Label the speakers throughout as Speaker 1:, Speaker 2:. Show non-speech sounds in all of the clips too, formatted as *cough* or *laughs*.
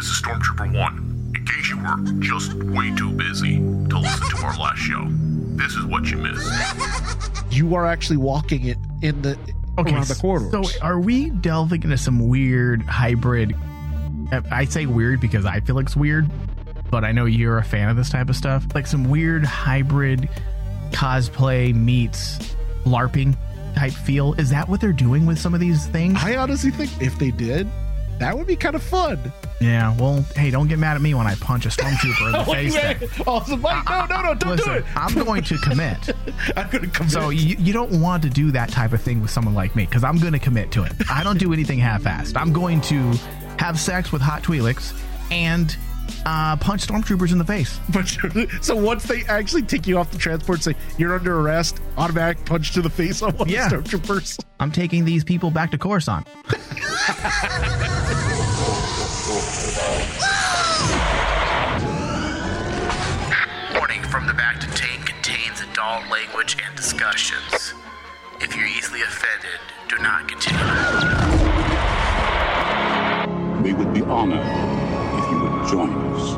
Speaker 1: This is Stormtrooper 1. In case you were just way too busy to listen to our last show, this is what you missed. *laughs*
Speaker 2: You are actually walking it in the around the corridors.
Speaker 3: So, are we delving into some weird hybrid? I say weird because I feel like it's weird, but I know you're a fan of this type of stuff. Like some weird hybrid cosplay meets LARPing type feel. Is that what they're doing with some of these things?
Speaker 2: I honestly think if they did, that would be kind of fun.
Speaker 3: Yeah, well, hey, don't get mad at me when I punch a stormtrooper in the *laughs*
Speaker 2: Oh,
Speaker 3: face. then.
Speaker 2: Awesome, Mike. No, no, no, don't
Speaker 3: Listen,
Speaker 2: do it.
Speaker 3: I'm going to commit. *laughs*
Speaker 2: I'm going to commit.
Speaker 3: So you, you don't want to do that type of thing with someone like me because I'm going to commit to it. I don't do anything half-assed. I'm going to have sex with hot Twi'leks and uh, punch stormtroopers in the face.
Speaker 2: So once they actually take you off the transport, say you're under arrest, automatic punch to the face on one
Speaker 3: Yeah.
Speaker 2: of the stormtroopers.
Speaker 3: I'm taking these people back to Coruscant.
Speaker 4: Warning from the Bacta Tank contains adult language and discussions. If you're easily offended, do not continue.
Speaker 5: We would be honored if you would join us.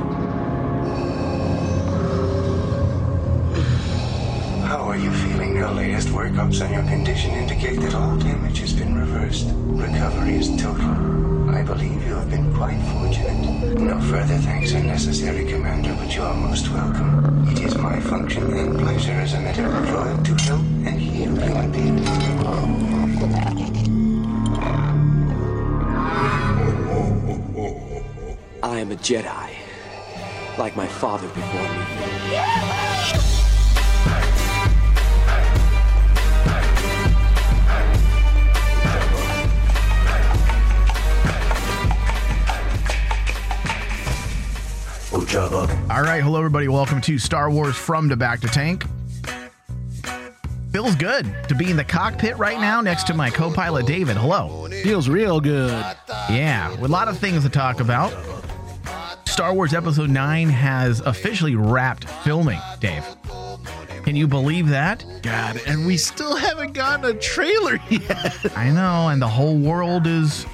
Speaker 6: How are you feeling? Your latest workups on your condition indicate that all damage has been reversed. Recovery is total. I believe you have been quite fortunate. No further thanks are necessary, Commander, but you are most welcome. It is my function and pleasure as a medical droid to help and heal human beings.
Speaker 7: I am a Jedi, like my father before me.
Speaker 3: All right, hello everybody. Welcome to Star Wars from to Bacta Tank. Feels good to be in the cockpit right now next to my co-pilot David. Hello.
Speaker 2: Feels real good.
Speaker 3: Yeah, with a lot of things to talk about. Star Wars Episode 9 has officially wrapped filming, Dave. Can you believe that?
Speaker 2: God, and we still haven't gotten a trailer *laughs* yet.
Speaker 3: I know, and the whole world is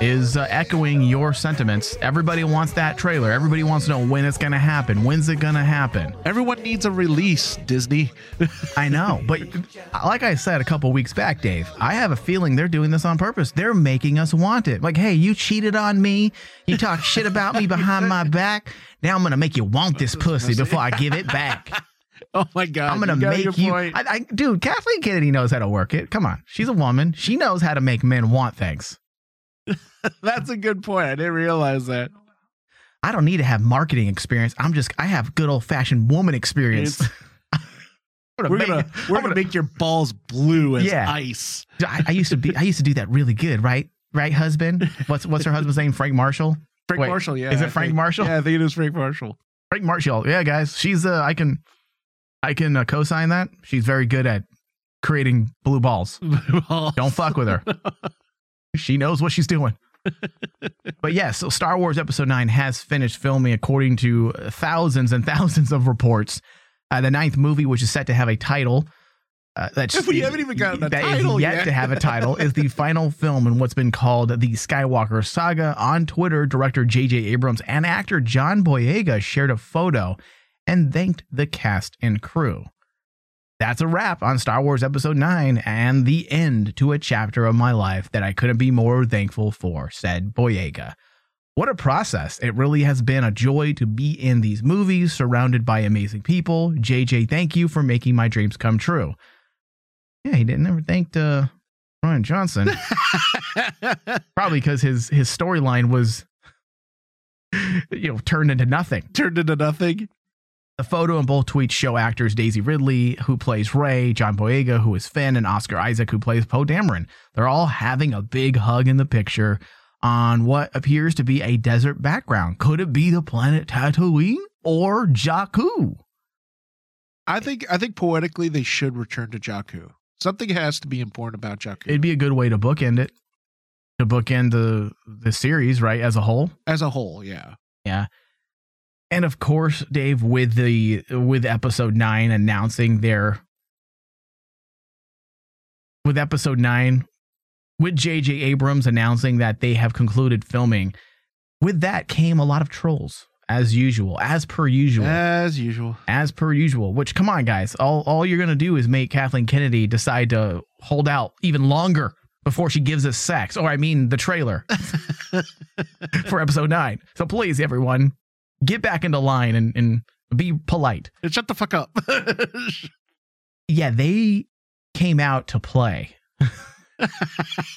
Speaker 3: is uh, echoing your sentiments. Everybody wants that trailer. Everybody wants to know when it's going to happen. When's it going to happen?
Speaker 2: Everyone needs a release, Disney. *laughs*
Speaker 3: I know, but like I said a couple weeks back, Dave, I have a feeling they're doing this on purpose. They're making us want it. Like, hey, you cheated on me. You talk shit about me behind my back. Now I'm going to make you want this pussy before I give it back. *laughs*
Speaker 2: Oh my God.
Speaker 3: I'm gonna
Speaker 2: you
Speaker 3: make you. I, I, dude, Kathleen Kennedy knows how to work it. Come on, she's a woman. She knows how to make men want things. *laughs*
Speaker 2: That's a good point. I didn't realize that.
Speaker 3: I don't need to have marketing experience. I'm just. I have good old fashioned woman experience. I'm *laughs*
Speaker 2: We're
Speaker 3: make-
Speaker 2: gonna we're
Speaker 3: I'm
Speaker 2: gonna make your balls blue as
Speaker 3: Yeah.
Speaker 2: ice.
Speaker 3: I, I used to be. I used to do that really good, right? Right, husband. What's what's her husband's name? Frank Marshall.
Speaker 2: Frank
Speaker 3: Wait,
Speaker 2: Marshall, yeah.
Speaker 3: Is it Frank
Speaker 2: think.
Speaker 3: Marshall?
Speaker 2: Yeah, I think it is Frank Marshall.
Speaker 3: Frank Marshall. Yeah, guys. She's. Uh, I can. I can uh, co-sign that. She's very good at creating blue balls. *laughs* Don't fuck with her. She knows what she's doing. *laughs* but yes, so Star Wars Episode 9 has finished filming according to thousands and thousands of reports. Uh, the ninth movie, which is set to have a title, uh, that's
Speaker 2: We haven't even gotten a
Speaker 3: that is
Speaker 2: title
Speaker 3: yet
Speaker 2: yet.
Speaker 3: to have a title, is the final *laughs* film in what's been called the Skywalker Saga. On Twitter, director J.J. Abrams and actor John Boyega shared a photo and thanked the cast and crew. That's a wrap on Star Wars Episode 9 and the end to a chapter of my life that I couldn't be more thankful for, said Boyega. What a process. It really has been a joy to be in these movies surrounded by amazing people. JJ, thank you for making my dreams come true. Yeah, he didn't ever thank uh, Rian Johnson. *laughs* Probably because his his storyline was you know turned into nothing.
Speaker 2: Turned into nothing.
Speaker 3: The photo and both tweets show actors Daisy Ridley, who plays Rey, John Boyega, who is Finn, and Oscar Isaac, who plays Poe Dameron. They're all having a big hug in the picture on what appears to be a desert background. Could it be the planet Tatooine or Jakku?
Speaker 2: I think I think poetically they should return to Jakku. Something has to be important about Jakku
Speaker 3: It'd be a good way to bookend it, to bookend the the series, right, as a whole.
Speaker 2: as a whole. Yeah.
Speaker 3: Yeah. And of course, Dave, with the with episode nine announcing their with episode nine, with JJ Abrams announcing that they have concluded filming, with that came a lot of trolls, as usual, as per usual.
Speaker 2: As usual.
Speaker 3: as per usual. Which, come on, guys, all all you're gonna do is make Kathleen Kennedy decide to hold out even longer before she gives us sex, or I mean, the trailer *laughs* for episode nine. So please, everyone, get back into line and and be polite.
Speaker 2: Shut the fuck up. *laughs*
Speaker 3: Yeah, they came out to play *laughs*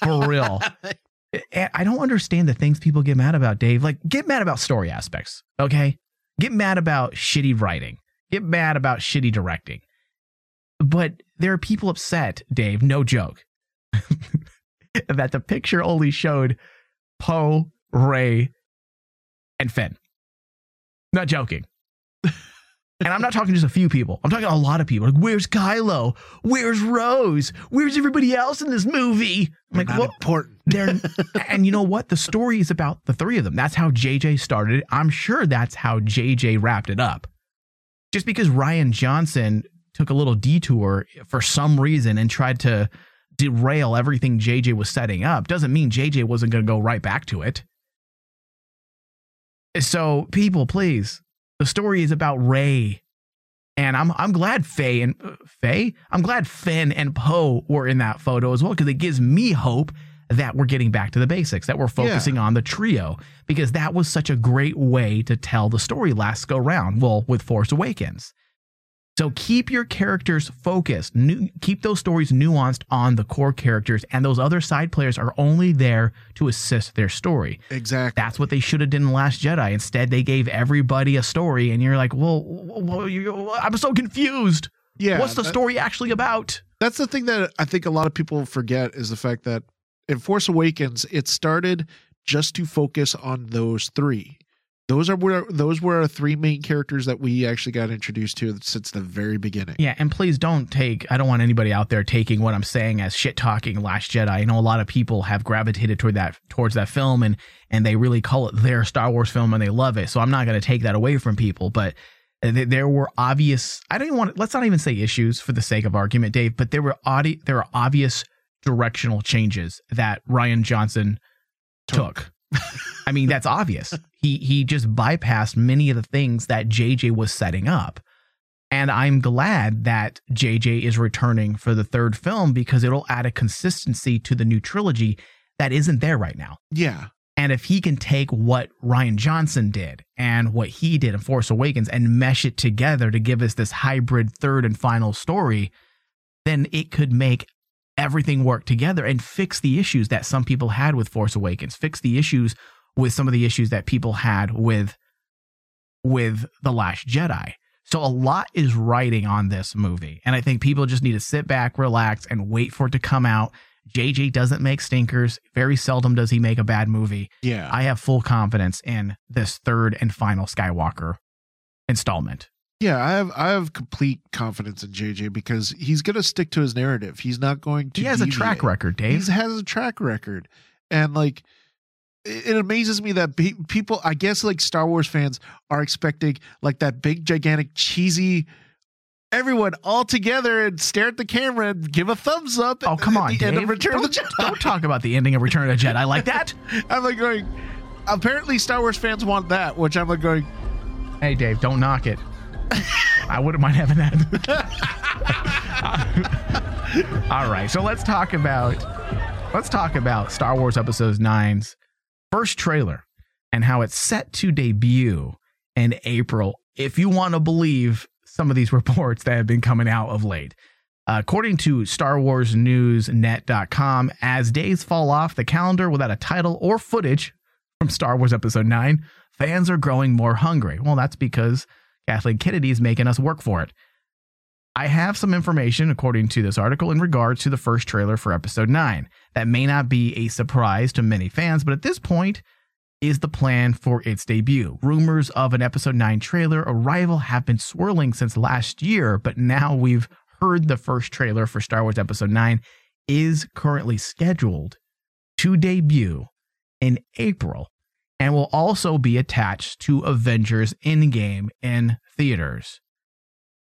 Speaker 3: for real. I don't understand the things people get mad about, Dave. Like, get mad about story aspects, okay? Get mad about shitty writing. Get mad about shitty directing. But there are people upset, Dave, no joke, *laughs* that the picture only showed Poe, Rey, and Finn. Not joking. And I'm not talking just a few people. I'm talking a lot of people. Like, where's Kylo? Where's Rose? Where's everybody else in this movie? I'm like, well,
Speaker 2: important.
Speaker 3: they're *laughs* and you know what? The story is about the three of them. That's how JJ started it. I'm sure that's how JJ wrapped it up. Just because Rian Johnson took a little detour for some reason and tried to derail everything JJ was setting up doesn't mean JJ wasn't going to go right back to it. So, people, please, the story is about Rey. And I'm I'm glad Faye and uh, Faye, I'm glad Finn and Poe were in that photo as well because it gives me hope that we're getting back to the basics, that we're focusing on the trio because that was such a great way to tell the story last go round. Well, with Force Awakens. So keep your characters focused. Nu- keep those stories nuanced on the core characters, and those other side players are only there to assist their story.
Speaker 2: Exactly.
Speaker 3: That's what they should have done in Last Jedi. Instead, they gave everybody a story, and you're like, "Well, well you, I'm so confused.
Speaker 2: yeah.
Speaker 3: What's the
Speaker 2: that-
Speaker 3: story actually about?"
Speaker 2: That's the thing that I think a lot of people forget is the fact that in Force Awakens, it started just to focus on those three. Those are where those were our three main characters that we actually got introduced to since the very beginning.
Speaker 3: Yeah, and please don't take. I don't want anybody out there taking what I'm saying as shit talking Last Jedi. I know a lot of people have gravitated toward that towards that film, and and they really call it their Star Wars film, and they love it. So I'm not going to take that away from people, but. Uh, th- There were obvious. I don't even want. Let's not even say issues for the sake of argument, Dave. But there were audi- There are obvious directional changes that Rian Johnson took. *laughs* I mean, that's obvious. He he just bypassed many of the things that JJ was setting up. And I'm glad that JJ is returning for the third film because it'll add a consistency to the new trilogy that isn't there right now.
Speaker 2: Yeah.
Speaker 3: And if he can take what Rian Johnson did and what he did in Force Awakens and mesh it together to give us this hybrid third and final story, then it could make everything work together and fix the issues that some people had with Force Awakens, fix the issues with some of the issues that people had with with The Last Jedi. So a lot is riding on this movie. And I think people just need to sit back, relax, and wait for it to come out. JJ doesn't make stinkers. Very seldom does he make a bad movie.
Speaker 2: Yeah.
Speaker 3: I have full confidence in this third and final Skywalker installment.
Speaker 2: Yeah, I have I have complete confidence in JJ because he's going to stick to his narrative. He's not going to
Speaker 3: He has a track record, Dave.
Speaker 2: He has a track record, and like it amazes me that people, I guess, like Star Wars fans, are expecting like that big, gigantic, cheesy. Everyone all together and stare at the camera and give a thumbs up.
Speaker 3: Oh, come on,
Speaker 2: the end
Speaker 3: Dave.
Speaker 2: of Return of the
Speaker 3: don't,
Speaker 2: Jedi.
Speaker 3: don't talk about the ending of Return of the Jedi I like that. *laughs*
Speaker 2: I'm like going. Apparently, Star Wars fans want that, which I'm like going.
Speaker 3: Hey, Dave, don't knock it. I wouldn't mind having that. *laughs* *laughs* All right, so let's talk about let's talk about Star Wars episodes 9's first trailer and how it's set to debut in April. If you want to believe some of these *laughs* reports that have been coming out of late. Uh, according to StarWarsNewsNet.com, as days fall off the calendar without a title or footage from Star Wars Episode 9, fans are growing more hungry. Well, that's because Kathleen Kennedy is making us work for it. I have some information, according to this article, in regards to the first trailer for Episode 9. That may not be a surprise to many fans, but at this point, is the plan for its debut. Rumors of an Episode 9 trailer arrival have been swirling since last year, but now we've heard the first trailer for Star Wars Episode 9 is currently scheduled to debut in April and will also be attached to Avengers Endgame in theaters.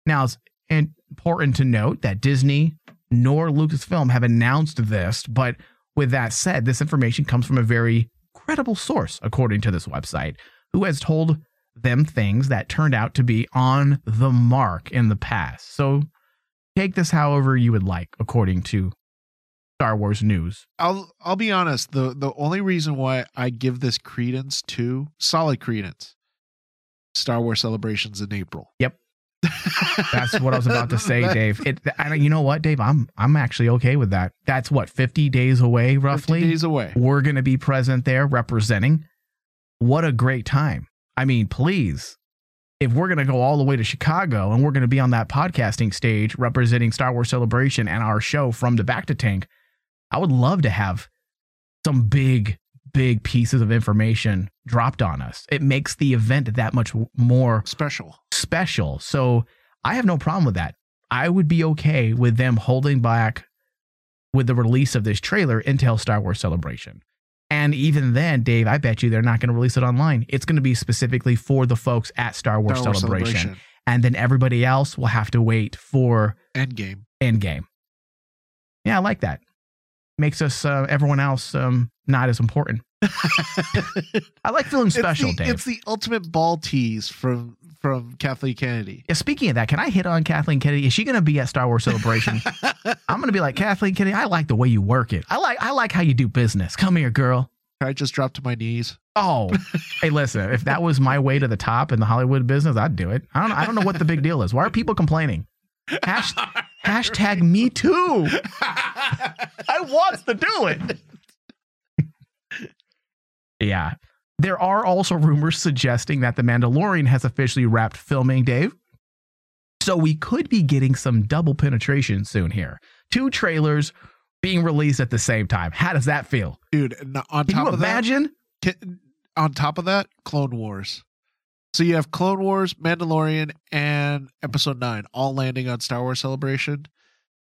Speaker 3: Now, important to note that Disney nor Lucasfilm have announced this, but with that said, this information comes from a very credible source, according to this website, who has told them things that turned out to be on the mark in the past. So take this however you would like, according to Star Wars news.
Speaker 2: I'll I'll be honest. The the only reason why I give this credence to solid credence, Star Wars celebrations in April.
Speaker 3: Yep. That's what I was about to say, *laughs* Dave. It, I, you know what, Dave? I'm I'm actually okay with that. That's what 50 days away,
Speaker 2: 50
Speaker 3: roughly.
Speaker 2: days away.
Speaker 3: We're going to be present there, representing. What a great time! I mean, please, if we're going to go all the way to Chicago and we're going to be on that podcasting stage representing Star Wars Celebration and our show from the Bacta Tank, I would love to have some big, big pieces of information dropped on us. It makes the event that much more
Speaker 2: Special.
Speaker 3: special. So I have no problem with that. I would be okay with them holding back with the release of this trailer until Star Wars Celebration. And even then, Dave, I bet you they're not going to release it online. It's going to be specifically for the folks at Star Wars,
Speaker 2: Star Wars
Speaker 3: Celebration. And then everybody else will have to wait for
Speaker 2: Endgame.
Speaker 3: Endgame. Yeah, I like that. Makes us, uh, everyone else, um, not as important. *laughs* I like feeling special,
Speaker 2: it's the,
Speaker 3: Dave.
Speaker 2: It's the ultimate ball tease from from Kathleen Kennedy.
Speaker 3: Yeah, speaking of that, can I hit on Kathleen Kennedy? Is she going to be at Star Wars Celebration? *laughs* I'm going to be like Kathleen Kennedy. I like the way you work it. I like I like how you do business. Come here, girl.
Speaker 2: I just dropped to my knees.
Speaker 3: Oh, *laughs* hey, listen. If that was my way to the top in the Hollywood business, I'd do it. I don't. I don't know what the big deal is. Why are people complaining? Hash, *laughs* hashtag me too. *laughs* I wants to do it. yeah. There are also rumors suggesting that The Mandalorian has officially wrapped filming, Dave. So we could be getting some double penetration soon here. Two trailers being released at the same time. How does that feel?
Speaker 2: Dude, and on
Speaker 3: Can you
Speaker 2: of
Speaker 3: imagine?
Speaker 2: that, can- on top of that, Clone Wars. So you have Clone Wars, Mandalorian, and Episode 9 all landing on Star Wars Celebration.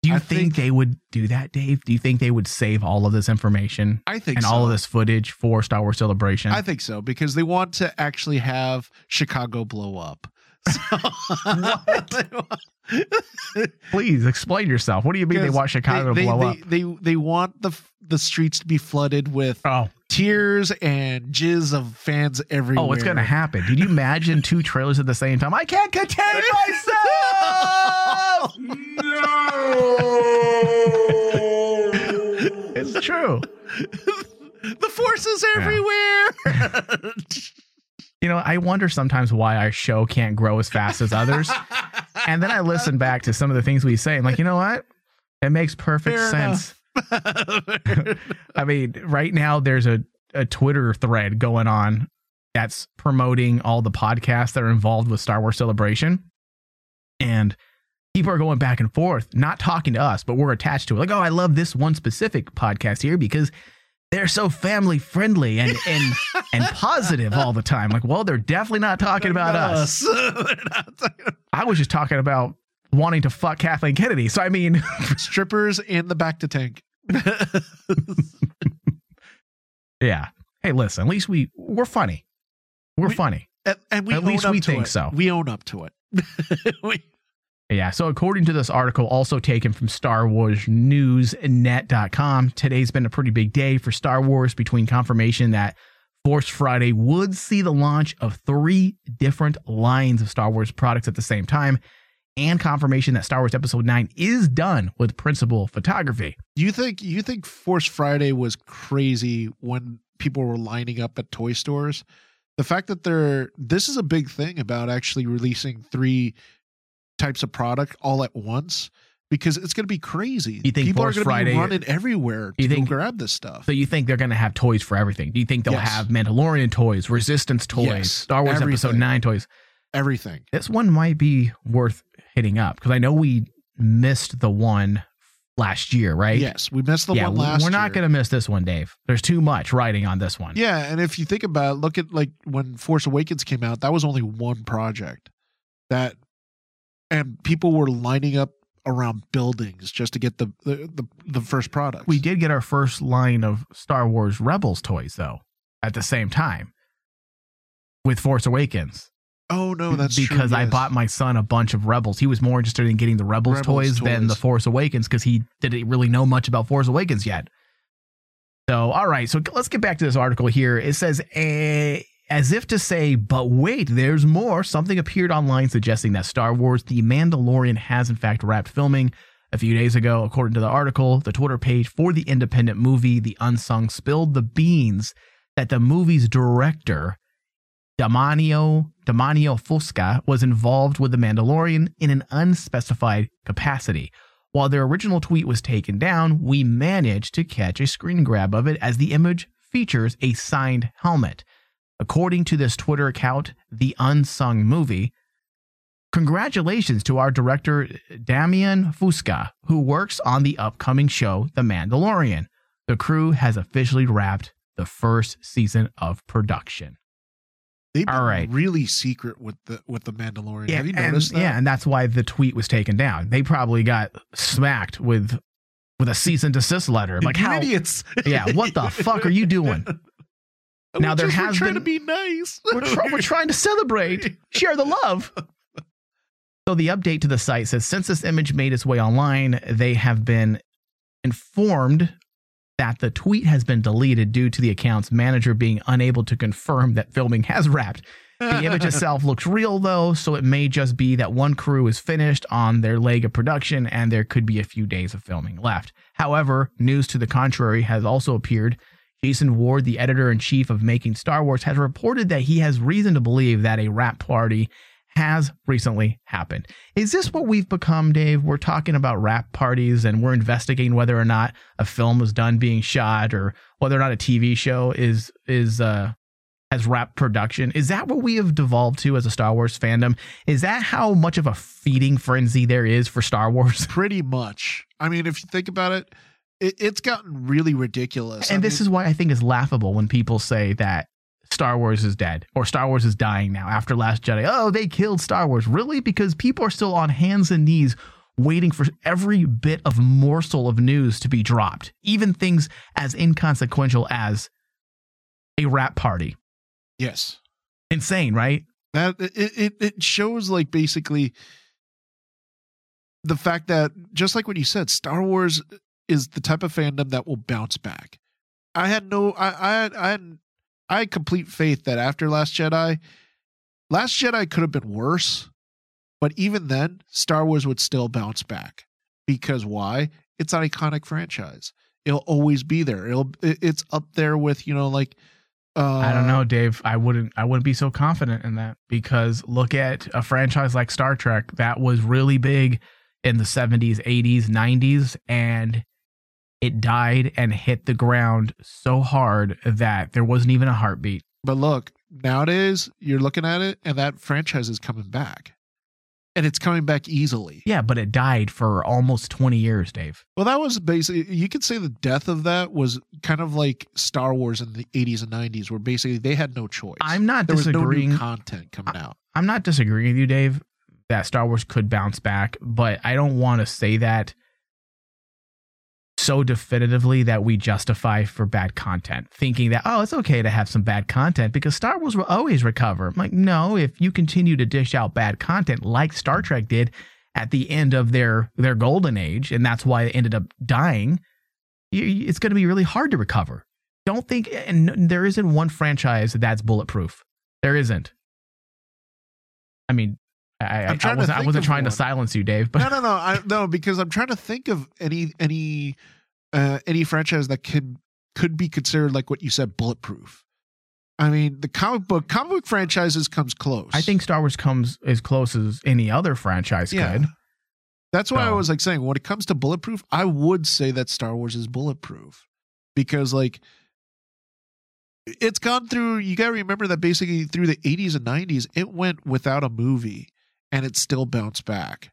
Speaker 3: Do you
Speaker 2: I
Speaker 3: think,
Speaker 2: think-
Speaker 3: they would do that, Dave? Do you think they would save all of this information
Speaker 2: I think
Speaker 3: and
Speaker 2: so.
Speaker 3: all of this footage for Star Wars Celebration?
Speaker 2: I think so because they want to actually have Chicago blow up. *laughs*
Speaker 3: Please explain yourself. What do you mean they want Chicago
Speaker 2: they,
Speaker 3: to blow
Speaker 2: they,
Speaker 3: up?
Speaker 2: They, they they want the the streets to be flooded with
Speaker 3: oh,
Speaker 2: tears and jizz of fans everywhere.
Speaker 3: oh, it's gonna happen. Did you imagine two trailers at the same time? I can't contain *laughs* myself. no, *laughs* it's true.
Speaker 2: the force is everywhere.
Speaker 3: You know, I wonder sometimes why our show can't grow as fast as others. and then I listen back to some of the things we say. I'm like, you know what? It makes perfect
Speaker 2: Fair
Speaker 3: sense. *laughs* I mean, right now there's a, a Twitter thread going on that's promoting all the podcasts that are involved with Star Wars Celebration. And people are going back and forth, not talking to us, but we're attached to it. Like, oh, I love this one specific podcast here because they're so family friendly and and *laughs* and positive all the time. Like, well, they're definitely not talking about us. *laughs* I was just talking about wanting to fuck Kathleen Kennedy. So I mean, *laughs*
Speaker 2: Strippers in the Bacta Tank.
Speaker 3: yeah. Hey, listen, at least we we're funny. We're
Speaker 2: We-
Speaker 3: funny.
Speaker 2: and, and we
Speaker 3: At
Speaker 2: own
Speaker 3: least
Speaker 2: up
Speaker 3: we
Speaker 2: to
Speaker 3: think
Speaker 2: it.
Speaker 3: so.
Speaker 2: We own up to it. we,
Speaker 3: Yeah. So, according to this article, also taken from Star Wars Newsnet.com, today's been a pretty big day for Star Wars between confirmation that Force Friday would see the launch of three different lines of Star Wars products at the same time, and confirmation that Star Wars Episode 9 is done with principal photography.
Speaker 2: you think you think Force Friday was crazy when people were lining up at toy stores? The fact that they're this is a big thing about actually releasing three types of product all at once because it's going to be crazy.
Speaker 3: You think
Speaker 2: people
Speaker 3: Force
Speaker 2: are going to be running everywhere to
Speaker 3: You
Speaker 2: go
Speaker 3: think-
Speaker 2: grab this stuff?
Speaker 3: So, you think they're going to have toys for everything? Do you think they'll
Speaker 2: Yes.
Speaker 3: have Mandalorian toys, Resistance toys,
Speaker 2: Yes,
Speaker 3: Star Wars Episode 9 toys?
Speaker 2: Everything.
Speaker 3: this one might be worth hitting up because I know we missed the one last year, right?
Speaker 2: Yes, we missed the
Speaker 3: yeah,
Speaker 2: one last. Year.
Speaker 3: We're not going to miss this one, Dave. There's too much writing on this one.
Speaker 2: Yeah, and if you think about it, look at like when Force Awakens came out, that was only one project. That and people were lining up around buildings just to get the the the, the first product.
Speaker 3: We did get our first line of Star Wars Rebels toys though at the same time with Force Awakens.
Speaker 2: Oh no, that's true,
Speaker 3: because I bought my son a bunch of Rebels. He was more interested in getting the Rebels,
Speaker 2: Rebels
Speaker 3: toys, than the. Force Awakens because he didn't really know much about Force Awakens yet. So, all right. So let's get back to this article here. It says, eh, as if to say, but wait, there's more. Something appeared online suggesting that Star Wars The Mandalorian has in fact wrapped filming. A few days ago, according to the article, the Twitter page for the independent movie The Unsung spilled the beans that the movie's director, Damanio, Damanio Fusca, was involved with The Mandalorian in an unspecified capacity. While their original tweet was taken down, we managed to catch a screen grab of it as the image features a signed helmet. According to this Twitter account, The Unsung Movie, congratulations to our director Damian Fusca, who works on the upcoming show The Mandalorian. The crew has officially wrapped the first season of production.
Speaker 2: They've been
Speaker 3: All right.
Speaker 2: really secret with the with the Mandalorian. Have you
Speaker 3: and,
Speaker 2: that?
Speaker 3: yeah, and that's why the tweet was taken down. They probably got smacked with with a cease and desist letter. Like
Speaker 2: You
Speaker 3: how
Speaker 2: idiots.
Speaker 3: Yeah, what the fuck are you doing? *laughs* Now,
Speaker 2: We
Speaker 3: there
Speaker 2: just were
Speaker 3: has
Speaker 2: trying
Speaker 3: been-
Speaker 2: to be nice. *laughs*
Speaker 3: we're, try- we're trying to celebrate, *laughs* share the love. So the update to the site says since this image made its way online, they have been informed that the tweet has been deleted due to the account's manager being unable to confirm that filming has wrapped. The image *laughs* itself looks real though, so it may just be that one crew is finished on their leg of production and there could be a few days of filming left. However, news to the contrary has also appeared. Jason Ward, the editor in chief of Making Star Wars, has reported that he has reason to believe that a wrap party has recently happened. Is this what we've become, Dave? We're talking about wrap parties and we're investigating whether or not a film was done being shot or whether or not a TV show is is uh has wrap production. Is that what we have devolved to as a Star Wars fandom? Is that how much of a feeding frenzy there is for Star Wars?
Speaker 2: Pretty much. I mean, if you think about it, it it's gotten really ridiculous.
Speaker 3: And
Speaker 2: I
Speaker 3: this
Speaker 2: mean,
Speaker 3: is why I think it's laughable when people say that Star Wars is dead or Star Wars is dying now after Last Jedi. Oh, they killed Star Wars. Really? Because people are still on hands and knees waiting for every bit of morsel of news to be dropped, even things as inconsequential as a wrap party.
Speaker 2: yes.
Speaker 3: Insane, right?
Speaker 2: That it, it it shows like basically the fact that just like what you said, Star Wars is the type of fandom that will bounce back. I had no I I I had, I had complete faith that after Last Jedi, Last Jedi could have been worse, but even then, Star Wars would still bounce back. Because why? It's an iconic franchise. It'll always be there. It'll it's up there with, you know, like uh
Speaker 3: I don't know, Dave. I wouldn't I wouldn't be so confident in that because look at a franchise like Star Trek that was really big in the 70s, 80s, 90s and it died and hit the ground so hard that there wasn't even a heartbeat.
Speaker 2: But look, nowadays you're looking at it and that franchise is coming back. And it's coming back easily.
Speaker 3: Yeah, but it died for almost 20 years, Dave.
Speaker 2: Well, that was basically you could say the death of that was kind of like Star Wars in the 80s and 90s where basically they had no choice.
Speaker 3: I'm not
Speaker 2: there was no
Speaker 3: disagreeing.
Speaker 2: new content coming out.
Speaker 3: I'm not disagreeing with you, Dave, that Star Wars could bounce back, but I don't want to say that so definitively that we justify for bad content, thinking that, oh, it's okay to have some bad content because Star Wars will always recover. I'm like, no, if you continue to dish out bad content like Star Trek did at the end of their, their golden age, and that's why it ended up dying, it's going to be really hard to recover. Don't think, and there isn't one franchise that's bulletproof. There isn't. I mean, I, I,
Speaker 2: to
Speaker 3: wasn't, I wasn't trying to silence you, Dave, but
Speaker 2: no, no, no, I, no, because I'm trying to think of any any uh, any franchise that could could be considered like what you said, bulletproof. I mean, the comic book comic book franchises comes close.
Speaker 3: I think Star Wars comes as close as any other franchise
Speaker 2: Yeah.
Speaker 3: could.
Speaker 2: That's why I was like saying when it comes to bulletproof, I would say that Star Wars is bulletproof because like it's gone through you got to remember that basically through the 80s and 90s it went without a movie and it still bounced back.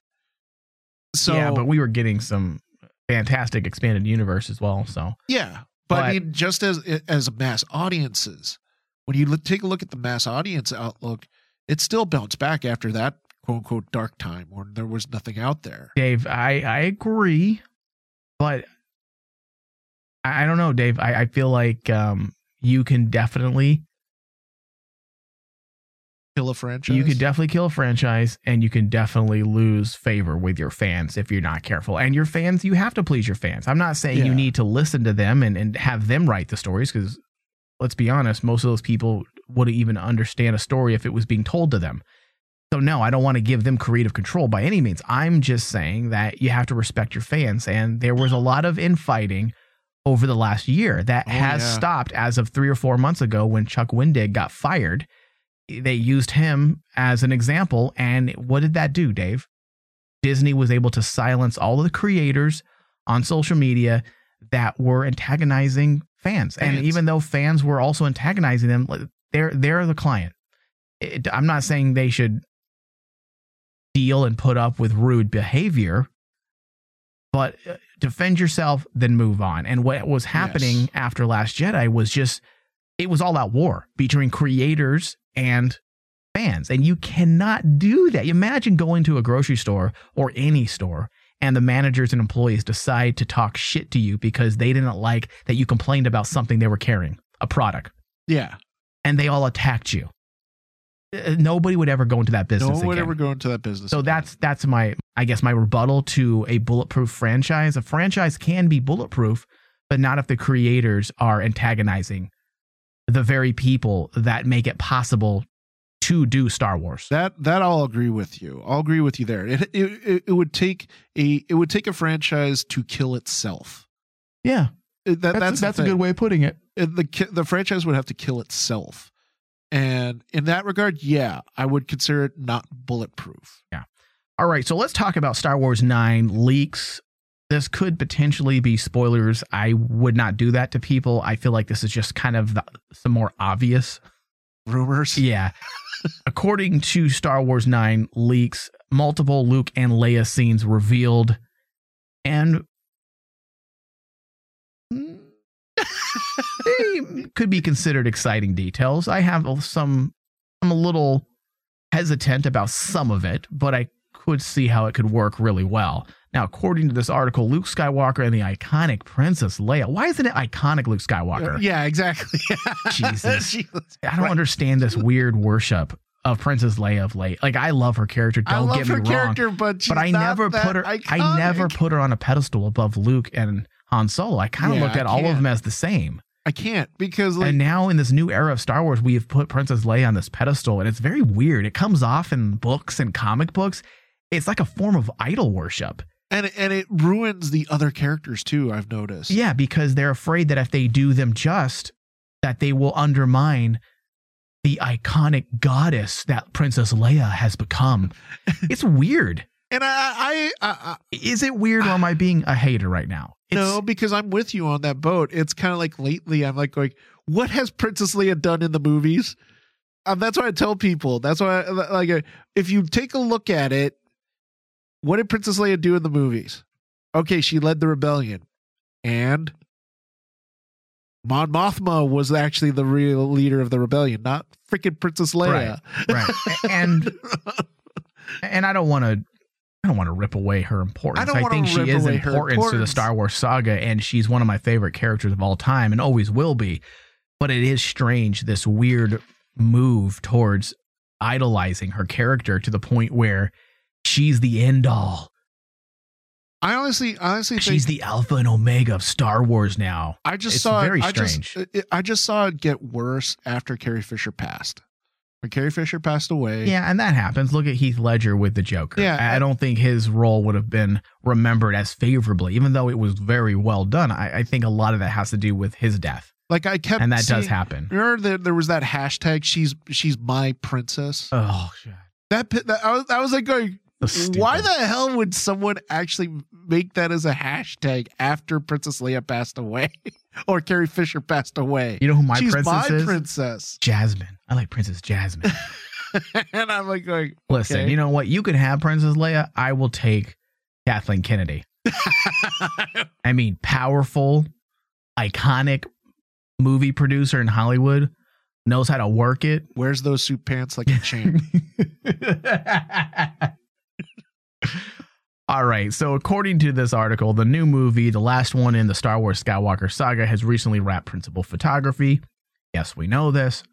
Speaker 2: So
Speaker 3: yeah, but we were getting some fantastic expanded universe as well. So
Speaker 2: Yeah, but, I mean, just as as mass audiences, when you look, take a look at the mass audience outlook, it still bounced back after that quote unquote dark time when there was nothing out there.
Speaker 3: Dave, I I agree, but I, I don't know, Dave. I, I feel like um you can definitely
Speaker 2: kill a franchise.
Speaker 3: You could definitely kill a franchise and you can definitely lose favor with your fans if you're not careful. And your fans, you have to please your fans. I'm not saying
Speaker 2: Yeah.
Speaker 3: you need to listen to them and, and have them write the stories because let's be honest, most of those people wouldn't even understand a story if it was being told to them. So, no, I don't want to give them creative control by any means. I'm just saying that you have to respect your fans. And there was a lot of infighting over the last year that
Speaker 2: Oh,
Speaker 3: has
Speaker 2: yeah.
Speaker 3: stopped as of three or four months ago when Chuck Wendig got fired they used him as an example. And what did that do, Dave? Disney was able to silence all of the creators on social media that were antagonizing fans. And even though fans were also antagonizing them, they're they're the client. It, I'm not saying they should deal and put up with rude behavior, but uh, defend yourself, then move on. And what was happening
Speaker 2: Yes.
Speaker 3: after Last Jedi was just it was all out war between creators and fans. And you cannot do that. Imagine going to a grocery store or any store and the managers and employees decide to talk shit to you because they didn't like that you complained about something they were carrying, a product,
Speaker 2: Yeah.
Speaker 3: and they all attacked you. Uh, Nobody would ever go into that business.
Speaker 2: No one would
Speaker 3: again.
Speaker 2: ever go into that business.
Speaker 3: So
Speaker 2: again.
Speaker 3: that's that's my I guess my rebuttal to a bulletproof franchise. A franchise can be bulletproof, but not if the creators are antagonizing the very people that make it possible to do Star Wars.
Speaker 2: that that I'll agree with you. I'll agree with you there. It, it it would take a it would take a franchise to kill itself.
Speaker 3: Yeah,
Speaker 2: uh, That,
Speaker 3: that's
Speaker 2: that's
Speaker 3: that's, a good way of putting it.
Speaker 2: it. The the franchise would have to kill itself, and in that regard, yeah, I would consider it not bulletproof. Yeah.
Speaker 3: All right, so let's talk about Star Wars 9 leaks. This could potentially be spoilers. I would not do that to people. I feel like this is just kind of the, some more obvious
Speaker 2: Rumors.
Speaker 3: Yeah. *laughs* According to Star Wars 9 leaks, multiple Luke and Leia scenes revealed and *laughs* they could be considered exciting details. I have some I'm a little hesitant about some of it, but I could see how it could work really well. Now, according to this article, Luke Skywalker and the iconic Princess Leia. Why isn't it iconic Luke Skywalker?
Speaker 2: Uh, yeah, exactly. *laughs*
Speaker 3: Jesus. *laughs* I don't
Speaker 2: Right.
Speaker 3: understand this weird worship of Princess Leia of late. Like I love her character.
Speaker 2: I
Speaker 3: Don't
Speaker 2: love
Speaker 3: get
Speaker 2: her
Speaker 3: me wrong.
Speaker 2: character, but she's
Speaker 3: but I
Speaker 2: not
Speaker 3: never
Speaker 2: that
Speaker 3: put her. I never put her on a pedestal above Luke and Han Solo. I kind of
Speaker 2: Yeah,
Speaker 3: looked at all of them as the same.
Speaker 2: I can't because like
Speaker 3: and now in this new era of Star Wars, we have put Princess Leia on this pedestal, and it's very weird. It comes off in books and comic books. It's like a form of idol worship.
Speaker 2: And and it ruins the other characters too. I've noticed.
Speaker 3: Yeah, because they're afraid that if they do them just, that they will undermine the iconic goddess that Princess Leia has become. *laughs* it's weird.
Speaker 2: and I I, I, I
Speaker 3: Is it weird or am I being a hater right now? It's,
Speaker 2: no because I'm with you on that boat. It's kind of like lately I'm like going, what has Princess Leia done in the movies? Um, that's why I tell people. That's why I, like if you take a look at it, what did Princess Leia do in the movies? Okay, she led the rebellion, and Mon Mothma was actually the real leader of the rebellion, not freaking Princess Leia.
Speaker 3: right. And *laughs* and I don't want to I don't want to rip away her importance.
Speaker 2: I don't
Speaker 3: I, think she is important to the. Star Wars saga and she's one of my favorite characters of all time and always will be. But it is strange this weird move towards idolizing her character to the point where she's the end all.
Speaker 2: I honestly, honestly, think,
Speaker 3: She's the alpha and omega of Star Wars now.
Speaker 2: I just
Speaker 3: it's
Speaker 2: saw
Speaker 3: very
Speaker 2: it, I
Speaker 3: strange.
Speaker 2: just, it, I just saw it get worse after Carrie Fisher passed. When Carrie Fisher passed away,
Speaker 3: Yeah, and that happens. Look at Heath Ledger with the Joker.
Speaker 2: Yeah,
Speaker 3: I I don't think his role would have been remembered as favorably, even though it was very well done. I, I think a lot of that has to do with his death,
Speaker 2: like I kept,
Speaker 3: and that does happen.
Speaker 2: Remember that there was that hashtag? She's she's my princess.
Speaker 3: Oh, shit.
Speaker 2: that, that I was, I was like going,
Speaker 3: So
Speaker 2: why the hell would someone actually make that as a hashtag after Princess Leia passed away *laughs* or Carrie Fisher passed away?
Speaker 3: You know who my
Speaker 2: she's
Speaker 3: princess
Speaker 2: my
Speaker 3: is?
Speaker 2: princess,
Speaker 3: Jasmine. I like Princess Jasmine. *laughs* *laughs*
Speaker 2: and I'm like
Speaker 3: Listen,
Speaker 2: Okay.
Speaker 3: you know what? You can have Princess Leia. I will take Kathleen Kennedy. I mean, powerful, iconic movie producer in Hollywood knows how to work it.
Speaker 2: wears those suit pants like a champ.
Speaker 3: All right. So, according to this article, the new movie, the last one in the Star Wars Skywalker saga, has recently wrapped principal photography. Yes, we know this.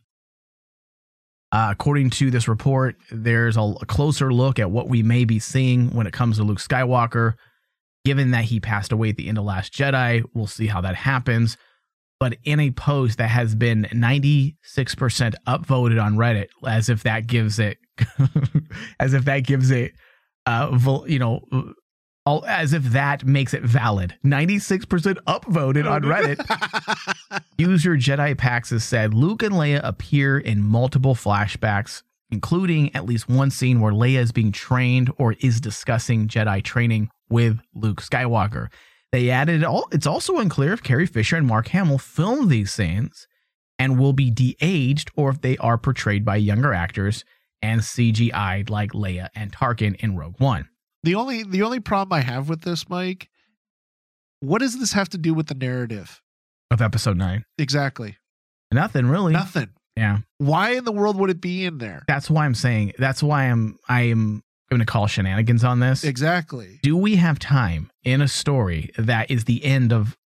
Speaker 3: Uh, according to this report, there's a, a closer look at what we may be seeing when it comes to Luke Skywalker. Given that he passed away at the end of Last Jedi, we'll see how that happens. But in a post that has been 96% upvoted on Reddit, as if that gives it, *laughs* as if that gives it, uh, you know, all, as if that makes it valid. 96% upvoted on Reddit. *laughs* User Jedi Paxis said Luke and Leia appear in multiple flashbacks, including at least one scene where Leia is being trained or is discussing Jedi training with Luke Skywalker. They added all. It's also unclear if Carrie Fisher and Mark Hamill filmed these scenes and will be de-aged or if they are portrayed by younger actors and CGI'd like Leia and Tarkin in Rogue One.
Speaker 2: The only the only problem I have with this, Mike, what does this have to do with the narrative?
Speaker 3: Of episode nine.
Speaker 2: Exactly.
Speaker 3: Nothing really.
Speaker 2: Nothing.
Speaker 3: Yeah.
Speaker 2: Why in the world would it be in there?
Speaker 3: That's why I'm saying that's why I'm I am going to call shenanigans on this.
Speaker 2: Exactly.
Speaker 3: Do we have time in a story that is the end of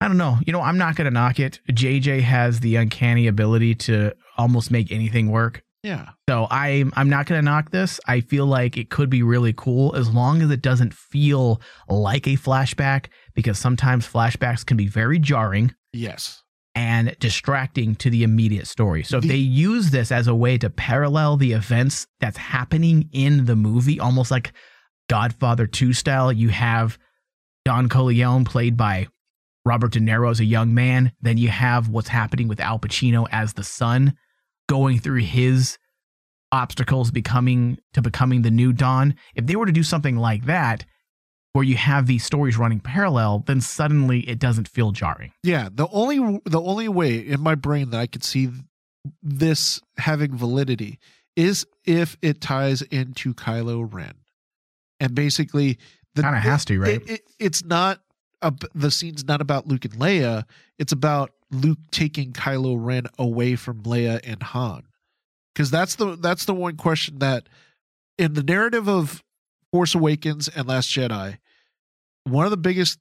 Speaker 3: I don't know. You know, I'm not going to knock it. JJ has the uncanny ability to almost make anything work.
Speaker 2: Yeah.
Speaker 3: So I'm I'm not going to knock this. I feel like it could be really cool as long as it doesn't feel like a flashback because sometimes flashbacks can be very jarring
Speaker 2: Yes.
Speaker 3: and distracting to the immediate story. So if
Speaker 2: The-
Speaker 3: they use this as a way to parallel the events that's happening in the movie, almost like Godfather 2 style, you have Don Corleone played by Robert De Niro as a young man. Then you have what's happening with Al Pacino as the son, going through his obstacles becoming to becoming the new Don. If they were to do something like that, where you have these stories running parallel, then suddenly it doesn't feel jarring.
Speaker 2: Yeah. The only the only way in my brain that I could see this having validity is if it ties into Kylo Ren, and basically the
Speaker 3: Kinda has to, right?
Speaker 2: It, it, it's not. Ab the scene's not about Luke and Leia. It's about Luke taking Kylo Ren away from Leia and Han, because that's the that's the one question that in the narrative of Force Awakens and Last Jedi, one of the biggest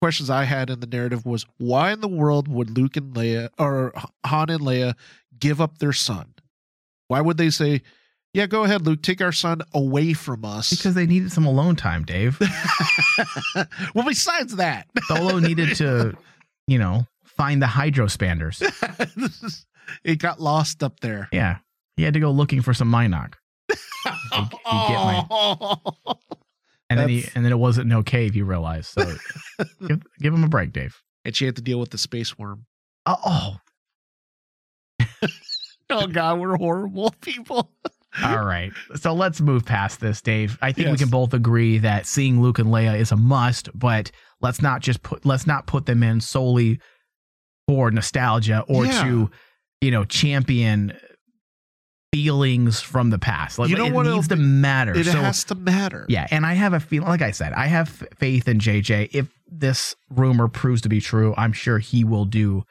Speaker 2: questions I had in the narrative was why in the world would Luke and Leia or Han and Leia give up their son? Why would they say, "Yeah, go ahead, Luke, take our son away from us"?
Speaker 3: Because they needed some alone time, Dave. *laughs*
Speaker 2: well, besides that,
Speaker 3: Solo needed to, you know, find the hydrospanners. *laughs*
Speaker 2: it got lost up there.
Speaker 3: Yeah. He had to go looking for some mynock. get my- *laughs* And then he and then it wasn't no cave, you realize. So give, give him a break, Dave.
Speaker 2: and she had to deal with the space worm.
Speaker 3: Oh, oh,
Speaker 2: Oh God, we're horrible people.
Speaker 3: All right. So let's move past this, Dave. I think we can both agree that seeing Luke and Leia is a must, but let's not just put let's not put them in solely for nostalgia or
Speaker 2: Yeah.
Speaker 3: to, you know, champion feelings from the past. Like
Speaker 2: You know
Speaker 3: it
Speaker 2: what
Speaker 3: needs to matter.
Speaker 2: It
Speaker 3: so
Speaker 2: has to matter.
Speaker 3: Yeah, and I have a feeling, like I said, I have faith in JJ. If this rumor proves to be true, I'm sure he will do.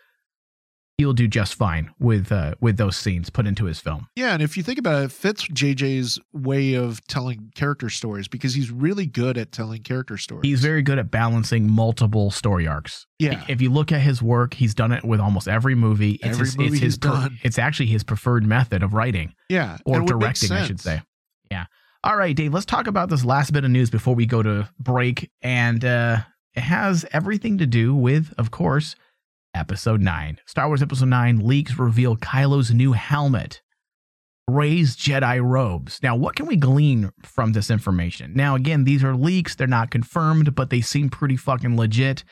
Speaker 3: He'll do just fine with uh, with those scenes put into his film.
Speaker 2: Yeah, and if you think about it, it fits JJ's way of telling character stories because he's really good at telling character stories.
Speaker 3: He's very good at balancing multiple story arcs.
Speaker 2: yeah.
Speaker 3: If you look at his work, he's done it with almost every movie. It's
Speaker 2: Every
Speaker 3: his,
Speaker 2: movie
Speaker 3: it's his
Speaker 2: he's done.
Speaker 3: It's actually his preferred method of writing
Speaker 2: Yeah,
Speaker 3: or
Speaker 2: and it would make
Speaker 3: directing, I should say. Yeah. All right, Dave. Let's talk about this last bit of news before we go to break, and uh, it has everything to do with, of course, Episode Nine. Star Wars Episode Nine leaks reveal Kylo's new helmet, Rey's Jedi robes. Now, what can we glean from this information? Now, again, these are leaks; they're not confirmed, but they seem pretty fucking legit.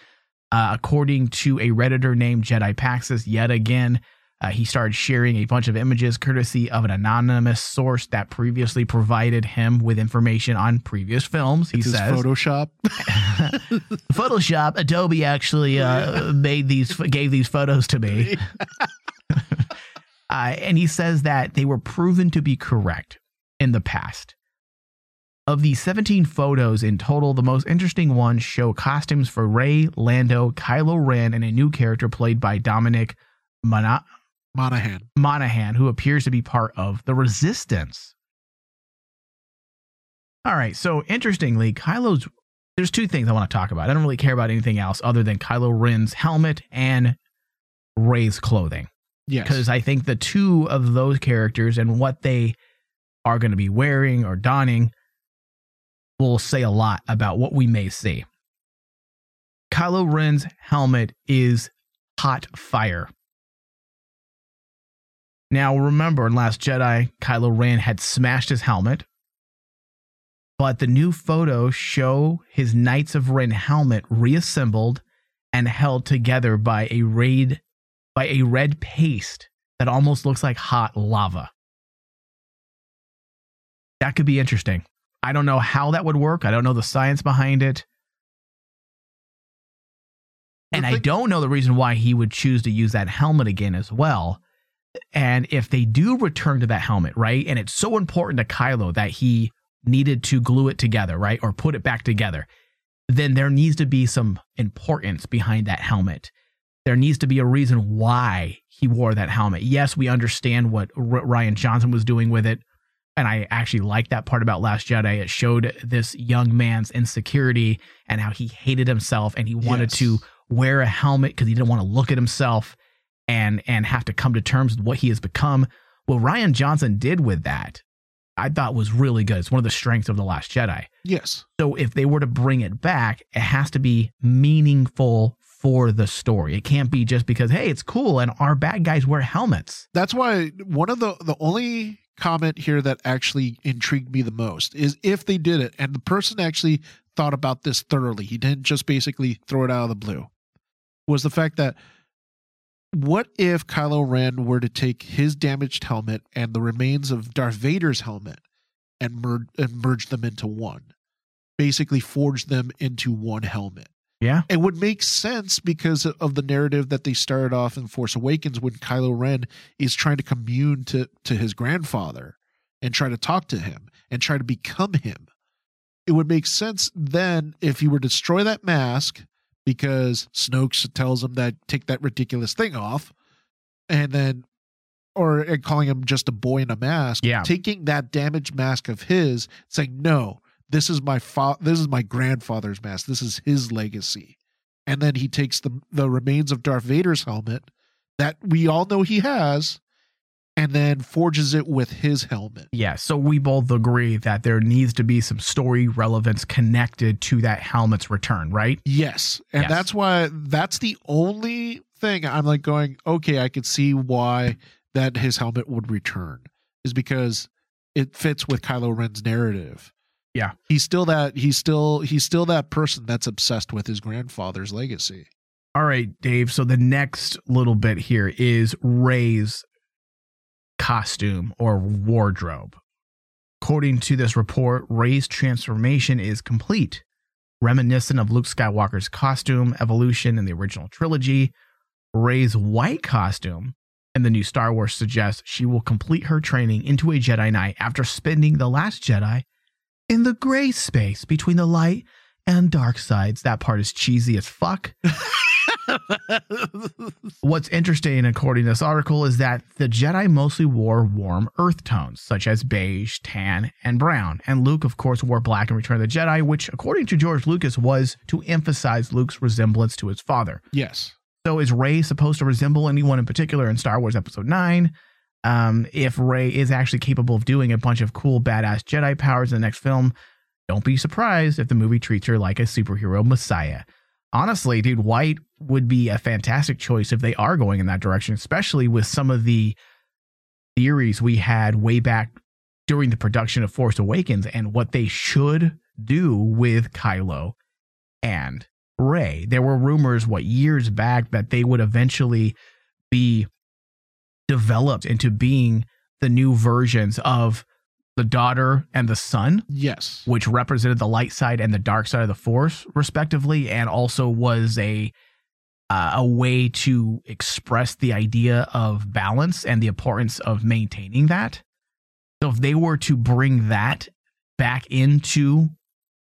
Speaker 3: Uh, according to a redditor named Jedi Paxis, yet again, uh, he started sharing a bunch of images courtesy of an anonymous source that previously provided him with information on previous films. He says
Speaker 2: Photoshop. *laughs*
Speaker 3: Photoshop, Adobe actually uh, *laughs* made these, gave these photos to me. *laughs* Uh, and he says that they were proven to be correct in the past. Of the 17 photos in total, the most interesting ones show costumes for Rey, Lando, Kylo Ren, and a new character played by Dominic Mana-
Speaker 2: Monaghan.
Speaker 3: Monaghan, who appears to be part of the Resistance. All right, so interestingly, Kylo's. There's two things I want to talk about. I don't really care about anything else other than Kylo Ren's helmet and Rey's clothing.
Speaker 2: Yes.
Speaker 3: because I think the two of those characters and what they are going to be wearing or donning will say a lot about what we may see. Kylo Ren's helmet is hot fire. Now, remember in Last Jedi, Kylo Ren had smashed his helmet, but the new photos show his Knights of Ren helmet reassembled and held together by a raid by a red paste that almost looks like hot lava. That could be interesting. I don't know how that would work. I don't know the science behind it. And I don't know the reason why he would choose to use that helmet again as well. And if they do return to that helmet, right? And it's so important to Kylo that he needed to glue it together, right? Or put it back together, then there needs to be some importance behind that helmet. There needs to be a reason why he wore that helmet. Yes, we understand what R- Rian Johnson was doing with it. And I actually like that part about Last Jedi. It showed this young man's insecurity and how he hated himself and he wanted
Speaker 2: Yes.
Speaker 3: to wear a helmet because he didn't want to look at himself and and have to come to terms with what he has become. What Rian Johnson did with that, I thought was really good. It's one of the strengths of The Last Jedi.
Speaker 2: Yes.
Speaker 3: So if they were to bring it back, it has to be meaningful for the story. It can't be just because, hey, it's cool and our bad guys wear helmets.
Speaker 2: That's why one of the the only comment here that actually intrigued me the most is if they did it and the person actually thought about this thoroughly. He didn't just basically throw it out of the blue. Was the fact that what if Kylo Ren were to take his damaged helmet and the remains of Darth Vader's helmet and, mer- and merge them into one? Basically, forge them into one helmet.
Speaker 3: Yeah.
Speaker 2: It would make sense because of the narrative that they started off in Force Awakens when Kylo Ren is trying to commune to, to his grandfather and try to talk to him and try to become him. It would make sense then if he were to destroy that mask because Snoke tells him that take that ridiculous thing off and then or and calling him just a boy in a mask
Speaker 3: Yeah.
Speaker 2: taking that damaged mask of his saying no this is my fa- this is my grandfather's mask this is his legacy and then he takes the the remains of Darth Vader's helmet that we all know he has and then forges it with his helmet
Speaker 3: Yeah. So we both agree that there needs to be some story relevance connected to that helmet's return, right?
Speaker 2: Yes. And
Speaker 3: Yes.
Speaker 2: that's why that's the only thing I'm like going, okay, I could see why that his helmet would return is because it fits with Kylo Ren's narrative.
Speaker 3: Yeah.
Speaker 2: He's still that he's still he's still that person that's obsessed with his grandfather's legacy.
Speaker 3: All right, Dave. So the next little bit here is Rey's costume or wardrobe. According to this report, Rey's transformation is complete, reminiscent of Luke Skywalker's costume evolution in the original trilogy. Rey's white costume in the new Star Wars suggests she will complete her training into a Jedi Knight after spending the last Jedi in the gray space between the light and dark sides. That part is cheesy as fuck. *laughs* *laughs* What's interesting, according to this article, is that the Jedi mostly wore warm earth tones, such as beige, tan, and brown. And Luke, of course, wore black in Return of the Jedi, which, according to George Lucas, was to emphasize Luke's resemblance to his father.
Speaker 2: yes.
Speaker 3: So, is Rey supposed to resemble anyone in particular in Star Wars Episode 9? Um, if Rey is actually capable of doing a bunch of cool, badass Jedi powers in the next film, don't be surprised if the movie treats her like a superhero messiah. Honestly, dude, white would be a fantastic choice if they are going in that direction, especially with some of the theories we had way back during the production of Force Awakens and what they should do with Kylo and Rey. There were rumors, what, years back that they would eventually be developed into being the new versions of the daughter and the son
Speaker 2: Yes.
Speaker 3: which represented the light side and the dark side of the force respectively and also was a uh, a way to express the idea of balance and the importance of maintaining that so if they were to bring that back into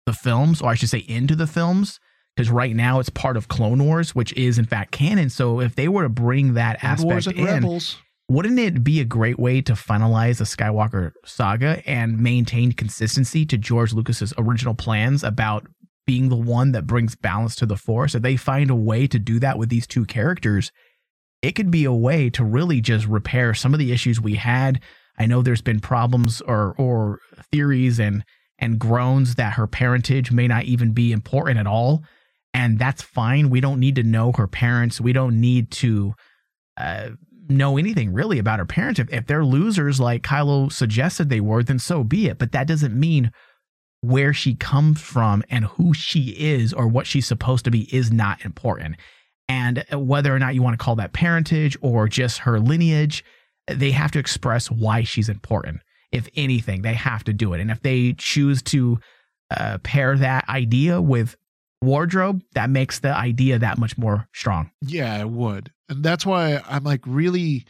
Speaker 3: the films or I should say into the films because right now it's part of Clone Wars which is in fact canon so if they were to bring that
Speaker 2: Clone
Speaker 3: aspect in
Speaker 2: Rebels.
Speaker 3: Wouldn't it be a great way to finalize the Skywalker saga and maintain consistency to George Lucas's original plans about being the one that brings balance to the Force? If they find a way to do that with these two characters, it could be a way to really just repair some of the issues we had. I know there's been problems or or theories and and groans that her parentage may not even be important at all, and that's fine. We don't need to know her parents. We don't need to uh, know anything really about her parents. If, if they're losers like Kylo suggested they were, then so be it. But that doesn't mean where she comes from and who she is or what she's supposed to be is not important. And whether or not you want to call that parentage or just her lineage, they have to express why she's important. If anything, they have to do it. And if they choose to uh, pair that idea with wardrobe, that makes the idea that much more strong.
Speaker 2: Yeah, it would. And that's why I'm like really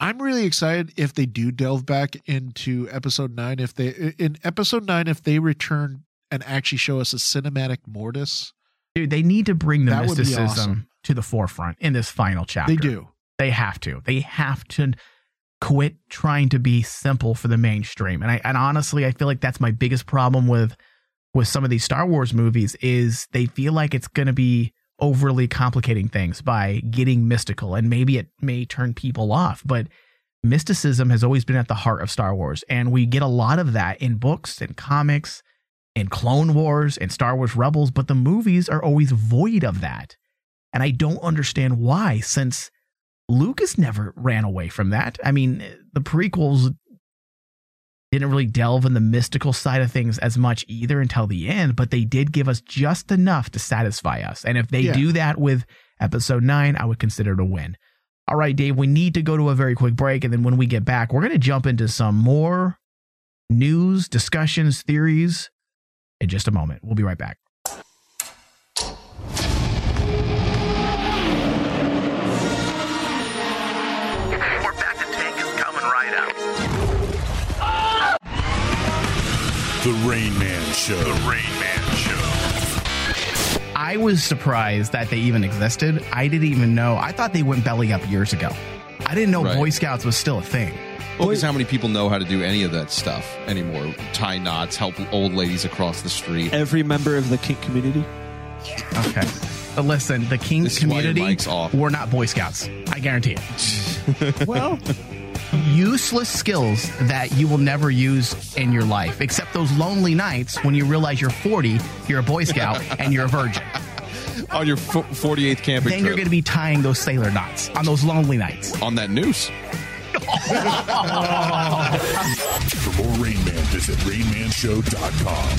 Speaker 2: I'm really excited if they do delve back into episode 9 if they in episode 9 if they return and actually show us a cinematic Mortis.
Speaker 3: Dude, they need to bring the
Speaker 2: That
Speaker 3: mysticism
Speaker 2: awesome.
Speaker 3: to the forefront in this final chapter.
Speaker 2: They do.
Speaker 3: They have to. They have to quit trying to be simple for the mainstream. And I and honestly, I feel like that's my biggest problem with with some of these Star Wars movies is they feel like it's going to be overly complicating things by getting mystical and maybe it may turn people off, but mysticism has always been at the heart of Star Wars and we get a lot of that in books and comics in Clone Wars and Star Wars Rebels, but the movies are always void of that. And I don't understand why since Lucas never ran away from that. I mean, the prequels didn't really delve in the mystical side of things as much either until the end, but they did give us just enough to satisfy us. And if they
Speaker 2: Yeah.
Speaker 3: do that with episode nine, I would consider it a win. All right, Dave, we need to go to a very quick break. And then when we get back, we're going to jump into some more news, discussions, theories in just a moment. We'll be right back.
Speaker 8: The Rain Man Show.
Speaker 1: The Rain Man Show.
Speaker 3: I was surprised that they even existed. I didn't even know. I thought they went belly up years ago. I didn't know
Speaker 9: Right.
Speaker 3: Boy Scouts was still a thing.
Speaker 9: Well, because how many people know how to do any of that stuff anymore? Tie knots, help old ladies across the street.
Speaker 10: Every member of the kink community.
Speaker 3: Okay. But listen, the King
Speaker 9: This is why your
Speaker 3: community
Speaker 9: mic's off.
Speaker 3: were not Boy Scouts. I guarantee it. *laughs*
Speaker 10: Well,
Speaker 3: Useless skills that you will never use in your life, except those lonely nights when you realize you're 40, you're a Boy Scout, *laughs* and you're a virgin.
Speaker 9: On your fo- 48th camping
Speaker 3: Then you're going to be tying those sailor knots on those lonely nights.
Speaker 9: on that noose. *laughs*
Speaker 8: For more Rain Man, visit RainManShow.com.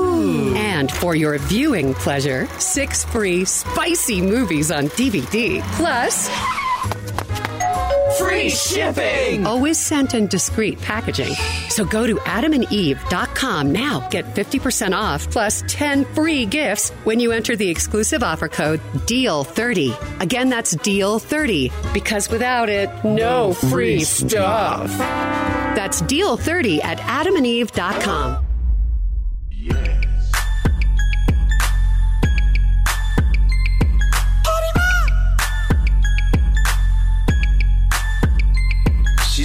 Speaker 11: And for your viewing pleasure, six free spicy movies on DVD. Plus, free shipping! Always sent in discreet packaging. So go to adamandeve.com now. Get 50% off plus 10 free gifts when you enter the exclusive offer code DEAL30. Again, that's DEAL30 because without it, no free stuff. That's DEAL30 at adamandeve.com.
Speaker 12: She's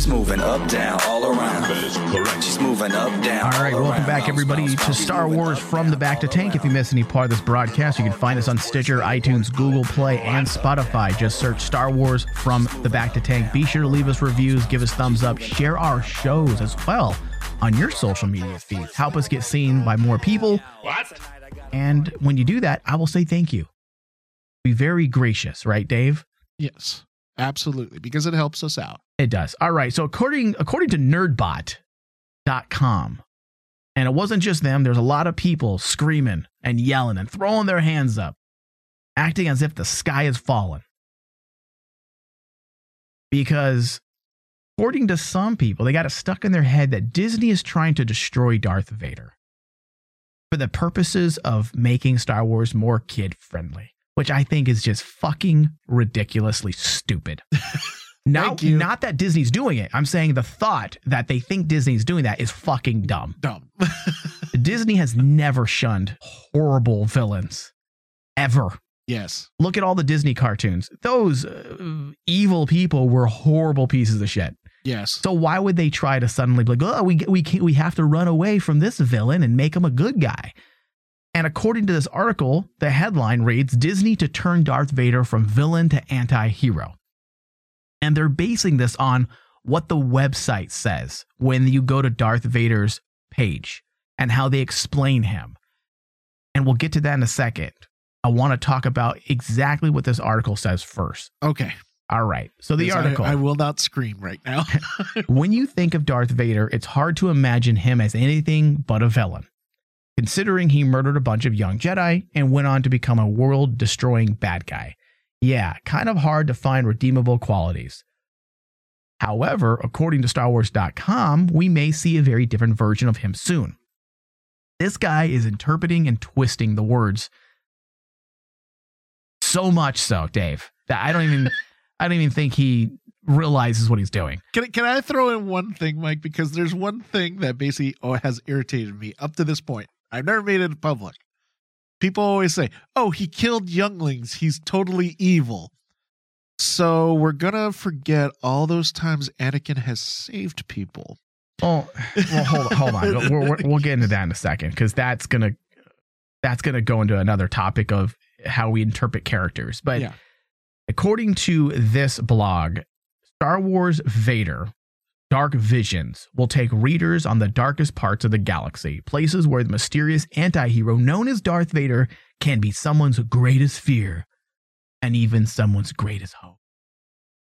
Speaker 12: moving up, down, all around. She's moving up, down.
Speaker 3: All right,
Speaker 12: all
Speaker 3: welcome
Speaker 12: around.
Speaker 3: back, everybody, to Star Wars from the Bacta Tank. If you missed any part of this broadcast, you can find us on Stitcher, iTunes, Google Play, and Spotify. Just search Star Wars from the Bacta Tank. Be sure to leave us reviews, give us thumbs up, share our shows as well on your social media feeds. Help us get seen by more people.
Speaker 1: What?
Speaker 3: And when you do that, I will say thank you. Be very gracious, right, Dave?
Speaker 2: Yes. Absolutely. Because it helps us out.
Speaker 3: It does. All right. So according according to nerdbot.com, and it wasn't just them, there's a lot of people screaming and yelling and throwing their hands up, acting as if the sky has fallen. Because according to some people, they got it stuck in their head that Disney is trying to destroy Darth Vader for the purposes of making Star Wars more kid friendly. which I think is just fucking ridiculously stupid. *laughs* Not, not that Disney's doing it. I'm saying the thought that they think Disney's doing that is fucking dumb.
Speaker 2: Dumb. *laughs*
Speaker 3: Disney has never shunned horrible villains ever.
Speaker 2: Yes.
Speaker 3: Look at all the Disney cartoons. Those uh, evil people were horrible pieces of shit.
Speaker 2: Yes.
Speaker 3: So why would they try to suddenly be like, oh, we we can't, we have to run away from this villain and make him a good guy? And according to this article, the headline reads Disney to turn Darth Vader from villain to anti-hero. And they're basing this on what the website says when you go to Darth Vader's page and how they explain him. And we'll get to that in a second. I want to talk about exactly what this article says first.
Speaker 2: Okay.
Speaker 3: All right. So the
Speaker 2: Yes, I-
Speaker 3: article
Speaker 2: I, will not scream right now. *laughs*
Speaker 3: when you think of Darth Vader, it's hard to imagine him as anything but a villain, considering he murdered a bunch of young Jedi and went on to become a world destroying bad guy. Yeah, kind of hard to find redeemable qualities. However, according to StarWars.com, we may see a very different version of him soon. This guy is interpreting and twisting the words so much so, Dave, that I don't even I don't even think he realizes what he's doing.
Speaker 2: Can, can I throw in one thing, Mike? Because there's one thing that basically oh, has irritated me up to this point. I've never made it public. People always say, oh, he killed younglings. He's totally evil. So we're going to forget all those times Anakin has saved people.
Speaker 3: Oh, well, hold on, hold on. We'll, we'll, we'll get into that in a second because that's gonna that's gonna go into another topic of how we interpret characters. But
Speaker 2: Yeah.
Speaker 3: According to this blog, Star Wars Vader Dark Visions will take readers on the darkest parts of the galaxy, places where the mysterious anti-hero known as Darth Vader can be someone's greatest fear and even someone's greatest hope.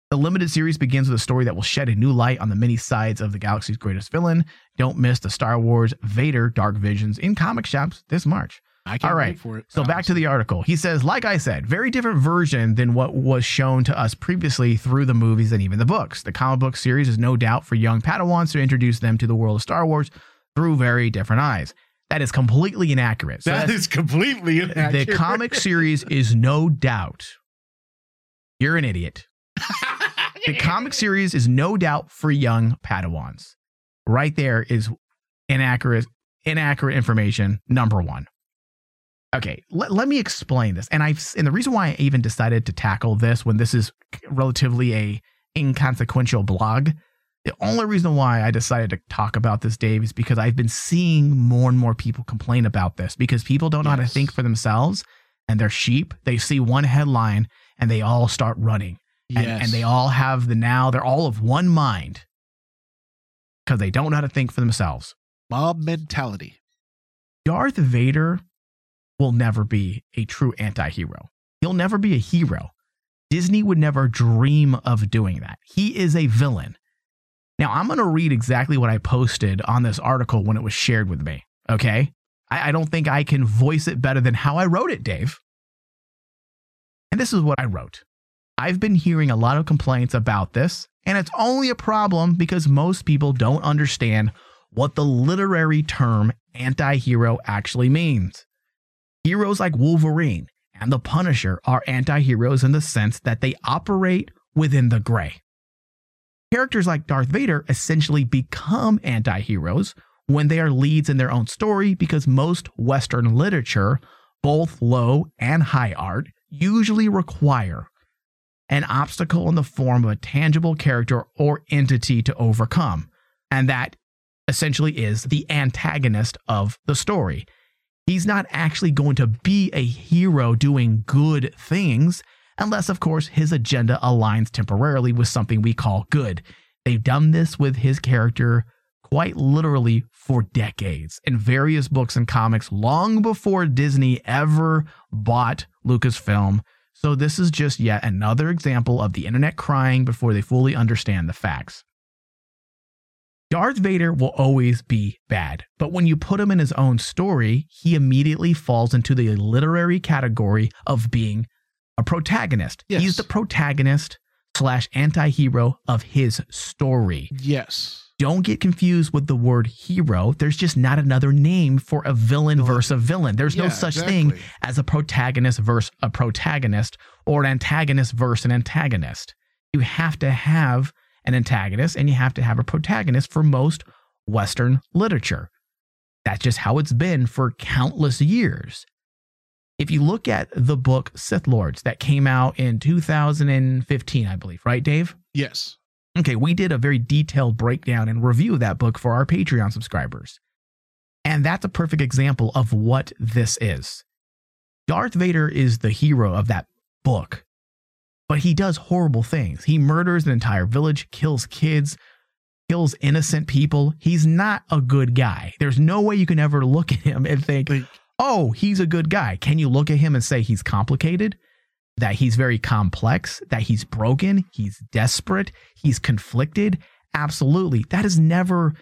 Speaker 3: The limited series begins with a story that will shed a new light on the many sides of the galaxy's greatest villain. Don't miss the Star Wars Vader Dark Visions in comic shops this March.
Speaker 2: I can't
Speaker 3: All right.
Speaker 2: wait for it.
Speaker 3: So back to the article. He says, like I said, very different version than what was shown to us previously through the movies and even the books. The comic book series is no doubt for young Padawans to introduce them to the world of Star Wars through very different eyes. That is completely inaccurate. So that's-
Speaker 2: completely inaccurate.
Speaker 3: the comic *laughs* series is no doubt. You're an idiot. *laughs* the comic series is no doubt for young Padawans. Right there is inaccurate inaccurate information number 1. Okay, let, let me explain this. And I've and the reason why I even decided to tackle this when this is relatively a inconsequential blog, the only reason why I decided to talk about this, Dave, is because I've been seeing more and more people complain about this because people don't know how to think for themselves and they're sheep. They see one headline and they all start running. And, and they all have the now, they're all of one mind because they don't know how to think for themselves.
Speaker 2: Mob mentality.
Speaker 3: Darth Vader will never be a true anti hero. He'll never be a hero. Disney would never dream of doing that. He is a villain. Now, I'm going to read exactly what I posted on this article when it was shared with me. Okay. I, I don't think I can voice it better than how I wrote it, Dave. And this is what I wrote I've been hearing a lot of complaints about this, and it's only a problem because most people don't understand what the literary term anti hero actually means. Heroes like Wolverine and the Punisher are anti heroes in the sense that they operate within the gray. Characters like Darth Vader essentially become anti heroes when they are leads in their own story because most Western literature, both low and high art, usually require an obstacle in the form of a tangible character or entity to overcome. And that essentially is the antagonist of the story. He's not actually going to be a hero doing good things, unless, of course, his agenda aligns temporarily with something we call good. They've done this with his character quite literally for decades in various books and comics long before Disney ever bought Lucasfilm. So, this is just yet another example of the internet crying before they fully understand the facts. Darth Vader will always be bad, but when you put him in his own story, he immediately falls into the literary category of being a protagonist. He's the protagonist slash anti hero of his story.
Speaker 2: Yes.
Speaker 3: Don't get confused with the word hero. There's just not another name for a villain versus a villain. There's no
Speaker 2: Yeah,
Speaker 3: such thing as a protagonist versus a protagonist or an antagonist versus an antagonist. You have to have an antagonist and you have to have a protagonist for most Western literature. That's just how it's been for countless years. If you look at the book Sith Lords that came out in 2015, I believe, right, Dave?
Speaker 2: Yes.
Speaker 3: Okay, we did a very detailed breakdown and review of that book for our Patreon subscribers. And that's a perfect example of what this is. Darth Vader is the hero of that book, but he does horrible things. He murders an entire village, kills kids, kills innocent people. He's not a good guy. There's no way you can ever look at him and think, oh, he's a good guy. Can you look at him and say he's complicated? That he's very complex, that he's broken, he's desperate, he's conflicted? Absolutely. That has never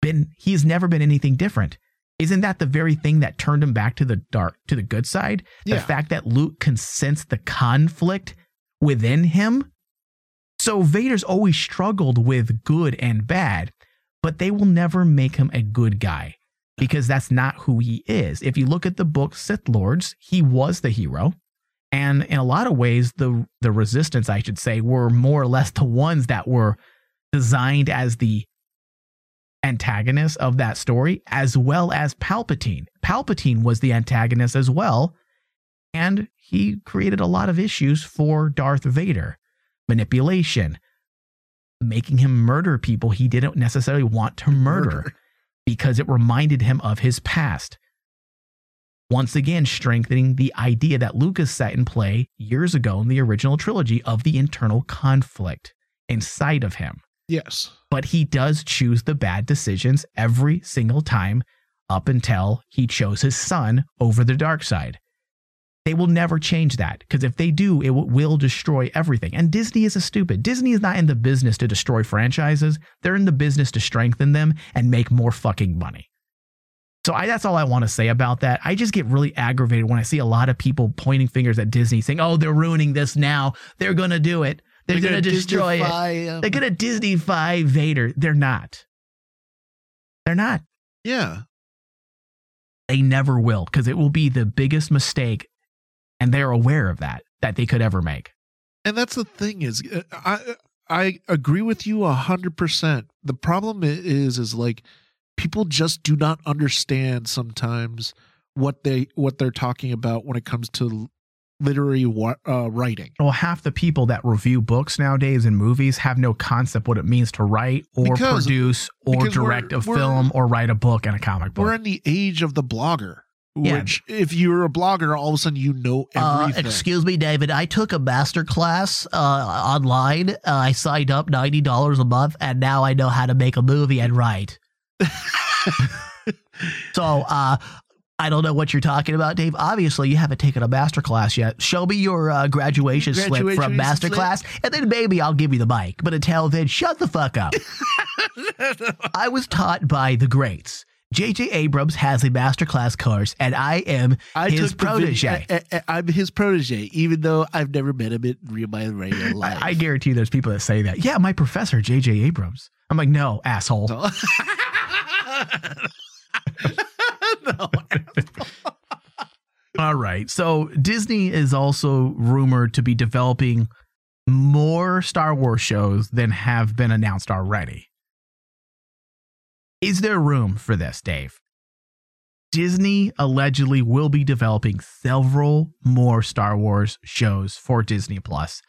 Speaker 3: been, he has never been anything different. Isn't that the very thing that turned him back to the dark, to the good side?
Speaker 2: Yeah.
Speaker 3: The fact that Luke can sense the conflict within him? So Vader's always struggled with good and bad, but they will never make him a good guy because that's not who he is. If you look at the book Sith Lords, he was the hero. And in a lot of ways, the the resistance, I should say, were more or less the ones that were designed as the antagonist of that story, as well as Palpatine. Palpatine was the antagonist as well, and he created a lot of issues for Darth Vader. Manipulation, making him murder people he didn't necessarily want to *laughs* murder because it reminded him of his past. Once again, strengthening the idea that Lucas set in play years ago in the original trilogy of the internal conflict inside of him.
Speaker 2: Yes.
Speaker 3: But he does choose the bad decisions every single time up until he chose his son over the dark side. They will never change that because if they do, it will, will destroy everything. And Disney is a stupid. Disney is not in the business to destroy franchises. They're in the business to strengthen them and make more fucking money. So I, that's all I want to say about that. I just get really aggravated when I see a lot of people pointing fingers at Disney saying, "Oh, they're ruining this now. They're going to do it. They're,
Speaker 2: They're
Speaker 3: going to
Speaker 2: gonna
Speaker 3: destroy
Speaker 2: Disney-fy
Speaker 3: it.
Speaker 2: him."
Speaker 3: They're going to Disney-fy Vader." They're not. They're not.
Speaker 2: Yeah.
Speaker 3: They never will because it will be the biggest mistake and they're aware of that that they could ever make.
Speaker 2: And that's the thing is, uh, I I agree with you a hundred percent. The problem is, is like people just do not understand sometimes what they what they're talking about when it comes to literary uh, writing.
Speaker 3: Well, half the people that review books nowadays and movies have no concept what it means to write or
Speaker 2: Because-
Speaker 3: produce or
Speaker 2: because we're-
Speaker 3: direct a
Speaker 2: we're-
Speaker 3: film or write a book and a comic book.
Speaker 2: We're in the age of the blogger.
Speaker 3: Yeah.
Speaker 2: Which, if you're a blogger, all of a sudden you know
Speaker 13: Uh,
Speaker 2: everything.
Speaker 13: excuse me, David. I took a master class uh, online. Uh, I signed up ninety dollars a month, and now I know how to make a movie and write. *laughs* so uh, I don't know what you're talking about, Dave. Obviously, you haven't taken a master class yet. Show me your uh, graduation, slip
Speaker 2: Graduation
Speaker 13: from master
Speaker 2: slip?
Speaker 13: class, and then maybe I'll give you the mic. But until then, shut the fuck up. *laughs* I was taught by the greats. J.J. Abrams has a masterclass course, and I am
Speaker 2: I
Speaker 13: his
Speaker 2: took the video-
Speaker 13: protege.
Speaker 2: I, I, I'm his protege, even though I've never met him in real my *laughs* life.
Speaker 3: I guarantee you there's people that say that. Yeah, my professor, J.J. Abrams. I'm like, *laughs* *laughs* no, asshole. All right. So Disney is also rumored to be developing more Star Wars shows than have been announced already. Is there room for this, Dave? Disney allegedly will be developing several more Star Wars shows for Disney Plus.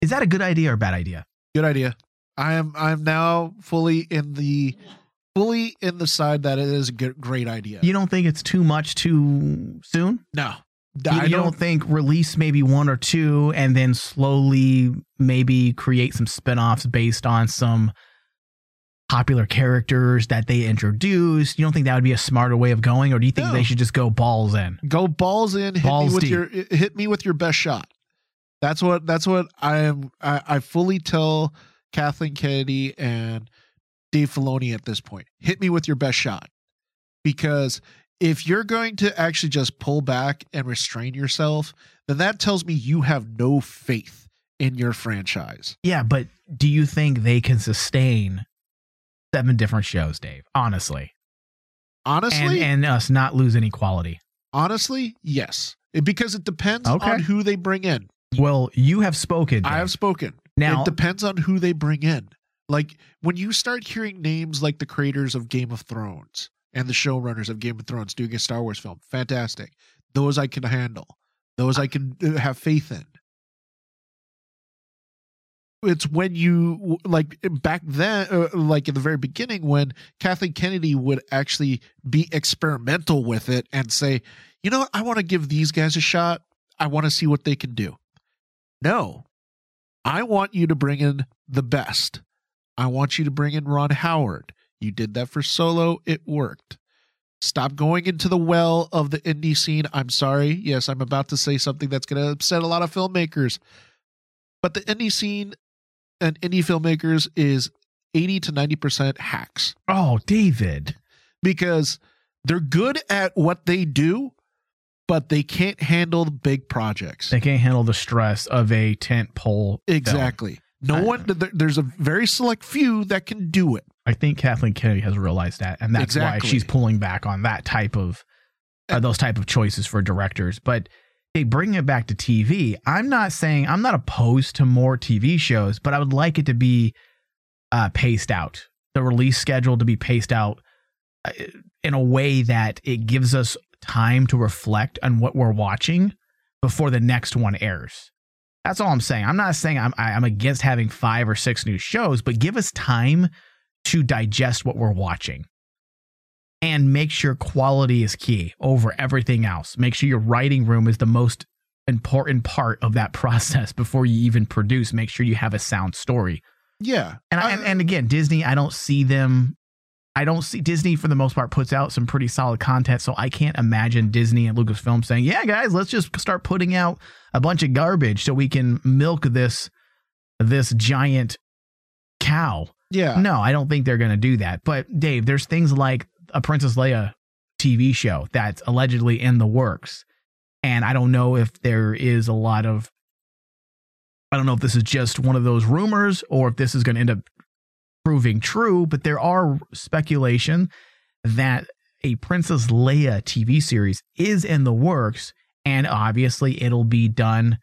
Speaker 3: Is that a good idea or a bad idea?
Speaker 2: Good idea. I am I'm now fully in the fully in the side that it is a good, great idea.
Speaker 3: You don't think it's too much too soon?
Speaker 2: No.
Speaker 3: You,
Speaker 2: I
Speaker 3: you don't,
Speaker 2: don't-
Speaker 3: think release maybe one or two and then slowly maybe create some spin-offs based on some popular characters that they introduced? You don't think that would be a smarter way of going or do you think
Speaker 2: No.
Speaker 3: they should just go balls in?
Speaker 2: Go balls in, hit
Speaker 3: Balls
Speaker 2: me with
Speaker 3: deep.
Speaker 2: your hit me with your best shot. That's what that's what I am I, I fully tell Kathleen Kennedy and Dave Filoni at this point. Hit me with your best shot. Because if you're going to actually just pull back and restrain yourself, then that tells me you have no faith in your franchise.
Speaker 3: Yeah, but do you think they can sustain seven different shows, Dave. Honestly,
Speaker 2: Honestly,
Speaker 3: and, and us not lose any quality.
Speaker 2: honestly, yes, It- because it depends
Speaker 3: Okay.
Speaker 2: on who they bring in.
Speaker 3: Well, you have spoken.
Speaker 2: I have spoken.
Speaker 3: Now-
Speaker 2: it depends on who they bring in. Like when you start hearing names like the creators of Game of Thrones and the showrunners of Game of Thrones doing a Star Wars film, fantastic. Those I can handle. Those I can uh, have faith in. It's when you like back then, uh, like in the very beginning, when Kathleen Kennedy would actually be experimental with it and say, you know I want to give these guys a shot. I want to see what they can do. No, I want you to bring in the best. I want you to bring in Ron Howard. You did that for Solo, it worked. Stop going into the well of the indie scene. I'm sorry. Yes, I'm about to say something that's going to upset a lot of filmmakers. But the indie scene and indie filmmakers is 80 to 90% hacks
Speaker 3: Oh, David.
Speaker 2: because they're good at what they do, but they can't handle the big projects.
Speaker 3: They can't handle the stress of a tent pole. film.
Speaker 2: Exactly. No one, there's a very select few that can do it.
Speaker 3: I think Kathleen Kennedy has realized that, and that's
Speaker 2: Exactly.
Speaker 3: why she's pulling back on that type of uh, those type of choices for directors. But hey, bringing it back to TV, I'm not saying I'm not opposed to more TV shows, but I would like it to be uh, paced out. The release schedule to be paced out uh, in a way that it gives us time to reflect on what we're watching before the next one airs. That's all I'm saying. I'm not saying I'm I'm against having five or six new shows, but give us time to digest what we're watching and make sure quality is key over everything else. Make sure your writing room is the most important part of that *laughs* process before you even produce. Make sure you have a sound story.
Speaker 2: Yeah.
Speaker 3: And, I, uh, and and again, Disney, I don't see them. I don't see Disney for the most part puts out some pretty solid content, so I can't imagine Disney and Lucasfilm saying, "Yeah, guys, let's just start putting out a bunch of garbage so we can milk this this giant cow."
Speaker 2: Yeah.
Speaker 3: No, I don't think they're going to do that. But Dave, there's things like a Princess Leia TV show that's allegedly in the works. And I don't know if there is a lot of I don't know if this is just one of those rumors or if this is going to end up proving true, but there are speculation that a Princess Leia TV series is in the works and obviously it'll be done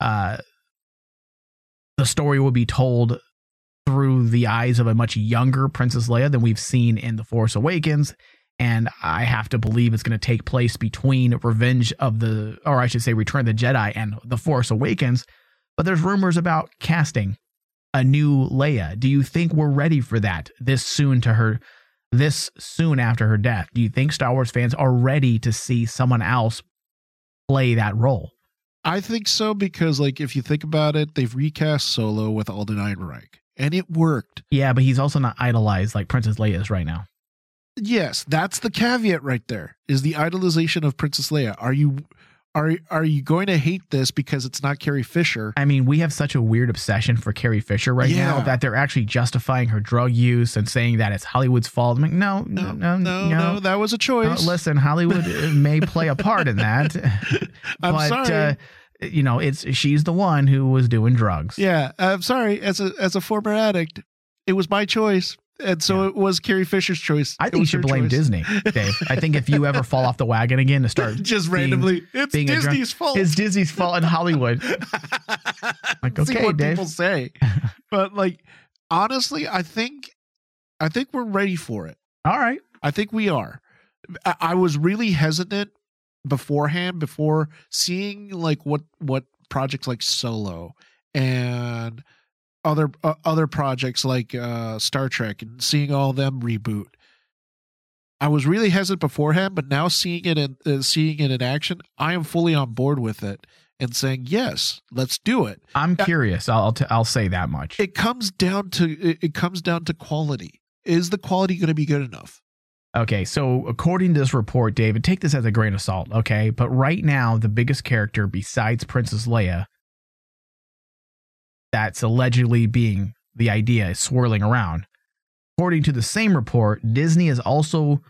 Speaker 3: uh the story will be told through the eyes of a much younger Princess Leia than we've seen in The Force Awakens. And I have to believe it's going to take place between Revenge of the, or I should say, Return of the Jedi and The Force Awakens. But there's rumors about casting a new Leia. Do you think we're ready for that this soon to her, this soon after her death? Do you think Star Wars fans are ready to see someone else play that role?
Speaker 2: I think so because, like, if you think about it, they've recast Solo with Alden Ehrenreich, and it worked.
Speaker 3: Yeah, but he's also not idolized like Princess Leia is right now.
Speaker 2: Yes, that's the caveat right there. Is the idolization of Princess Leia? Are you are are you going to hate this because it's not Carrie Fisher?
Speaker 3: I mean, we have such a weird obsession for Carrie Fisher right now that they're actually justifying her drug use and saying that it's Hollywood's fault. I'm like, no, no, no,
Speaker 2: No, no, that was a
Speaker 3: No,
Speaker 2: choice.
Speaker 3: listen, Hollywood uh, may play a part in that. *laughs*
Speaker 2: I'm
Speaker 3: but,
Speaker 2: sorry.
Speaker 3: Uh, you know, it's she's the one who was doing drugs.
Speaker 2: yeah, I'm sorry. As a as a former addict, it was my choice, and so it was Carrie Fisher's choice.
Speaker 3: I think you should blame
Speaker 2: choice.
Speaker 3: Disney, Dave. I think if you ever *laughs* fall off the wagon again to start
Speaker 2: Just
Speaker 3: being-
Speaker 2: randomly, it's
Speaker 3: a drunk-
Speaker 2: Disney's fault.
Speaker 3: It's Disney's fault in Hollywood. *laughs* like,
Speaker 2: See
Speaker 3: okay,
Speaker 2: what
Speaker 3: Dave.
Speaker 2: people say, *laughs* but like honestly, I think I think we're ready for it.
Speaker 3: All right.
Speaker 2: I think we are. I, I was really hesitant beforehand before seeing like what what projects like Solo and other uh, other projects like uh Star Trek and seeing all them reboot. I was really hesitant beforehand, but now seeing it in uh, seeing it in action, I am fully on board with it and saying yes, let's do it.
Speaker 3: I'm curious. I'll t- I'll say that much.
Speaker 2: It comes down to it, it comes down to quality. Is the quality going to be good enough?
Speaker 3: Okay, so according to this report, David, take this as a grain of salt, okay? But right now, the biggest character besides Princess Leia that's allegedly being the idea is swirling around. According to the same report, Disney is also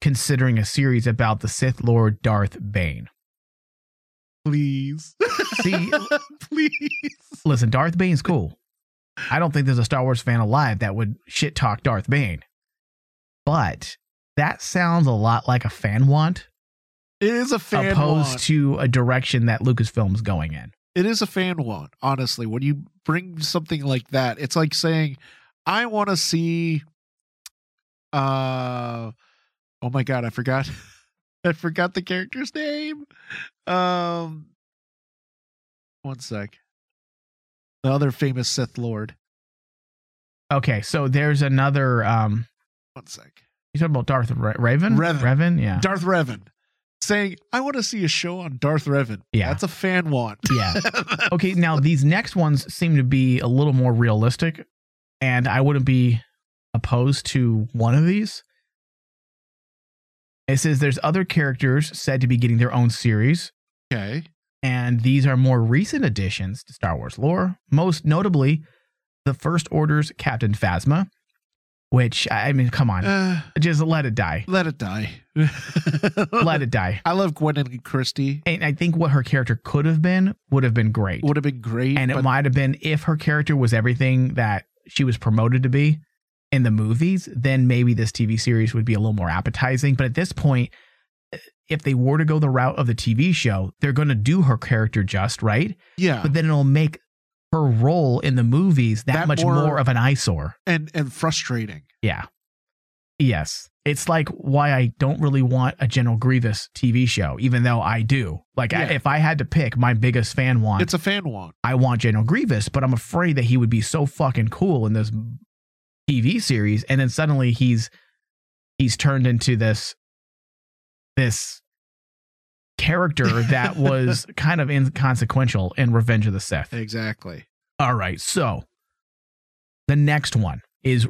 Speaker 3: considering a series about the Sith Lord Darth Bane.
Speaker 2: Please.
Speaker 3: See, *laughs*
Speaker 2: Please.
Speaker 3: listen, Darth Bane's cool. I don't think there's a Star Wars fan alive that would shit talk Darth Bane. But that sounds a lot like a fan want
Speaker 2: It is a fan
Speaker 3: opposed
Speaker 2: want.
Speaker 3: to a direction that Lucasfilm's going in.
Speaker 2: It is a fan want, honestly. When you bring something like that, it's like saying, I want to see uh oh my god, I forgot *laughs* I forgot the character's name. Um one sec. The other famous Sith Lord.
Speaker 3: Okay, so there's another um
Speaker 2: One sec.
Speaker 3: You talking about Darth Ra- Raven?
Speaker 2: Revan.
Speaker 3: Revan, yeah.
Speaker 2: Darth Revan. Saying, I want to see a show on Darth Revan.
Speaker 3: Yeah.
Speaker 2: That's a fan want.
Speaker 3: Yeah. *laughs* okay, now these next ones seem to be a little more realistic, and I wouldn't be opposed to one of these. It says there's other characters said to be getting their own series,
Speaker 2: Okay.
Speaker 3: and these are more recent additions to Star Wars lore. Most notably, the First Order's Captain Phasma, which I mean, come on,
Speaker 2: Uh,
Speaker 3: just let it die,
Speaker 2: let it die. *laughs*
Speaker 3: let it die.
Speaker 2: I love Gwendoline Christie.
Speaker 3: And I think what her character could have been would have been great.
Speaker 2: Would have been great.
Speaker 3: and it might have been if her character was everything that she was promoted to be in the movies then maybe this tv series would be a little more appetizing but at this point if they were to go the route of the tv show they're going to do her character just right
Speaker 2: yeah.
Speaker 3: but then it'll make her role in the movies that,
Speaker 2: That
Speaker 3: much
Speaker 2: more-
Speaker 3: more, of an eyesore.
Speaker 2: and and frustrating.
Speaker 3: yeah. Yes. It's like why i don't really want a general grievous tv show even though i do. Like I, if i had to pick my biggest fan want
Speaker 2: It's a fan want.
Speaker 3: I want General Grievous, but I'm afraid that he would be so fucking cool in this TV series, and then suddenly he's he's turned into this this character that *laughs* was kind of inconsequential in Revenge of the Sith.
Speaker 2: Exactly.
Speaker 3: All right, so the next one is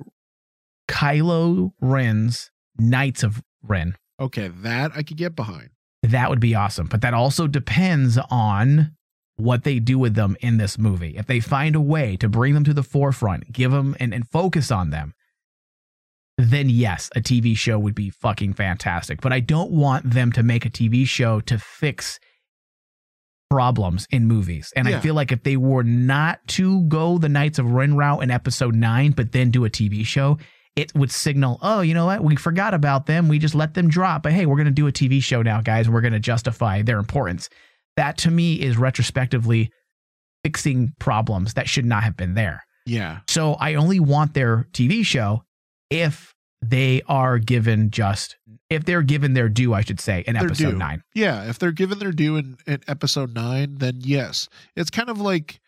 Speaker 3: Kylo Ren's Knights of Ren.
Speaker 2: Okay, that I could get behind.
Speaker 3: That would be awesome. But that also depends on what they do with them in this movie. If they find a way to bring them to the forefront, give them and, and focus on them, then yes, a TV show would be fucking fantastic. But I don't want them to make a TV show to fix problems in movies. And
Speaker 2: Yeah.
Speaker 3: I feel like if they were not to go the Knights of Ren route in episode nine, but then do a TV show, it would signal, oh, you know what? We forgot about them. We just let them drop. But hey, we're going to do a TV show now, guys, and we're going to justify their importance. That to me is retrospectively fixing problems that should not have been there.
Speaker 2: Yeah.
Speaker 3: So I only want their TV show if they are given just, if they're given their due, I should say, in episode
Speaker 2: due.
Speaker 3: nine.
Speaker 2: Yeah, if they're given their due in, in episode nine, then yes. It's kind of like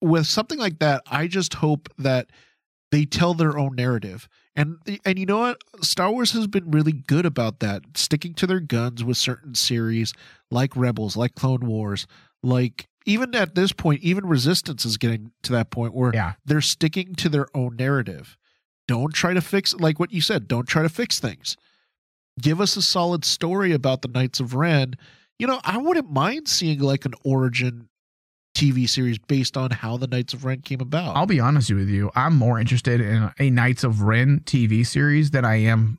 Speaker 2: with something like that, I just hope that they tell their own narrative. And and you know what? Star Wars has been really good about that, sticking to their guns with certain series like Rebels, like Clone Wars, like even at this point, even Resistance is getting to that point where
Speaker 3: Yeah.
Speaker 2: they're sticking to their own narrative. Don't try to fix like what you said, don't try to fix things give us a solid story about the Knights of Ren. You know, I wouldn't mind seeing like an origin TV series based on how the Knights of Ren came about.
Speaker 3: I'll be honest with you. I'm more interested in a Knights of Ren TV series than I am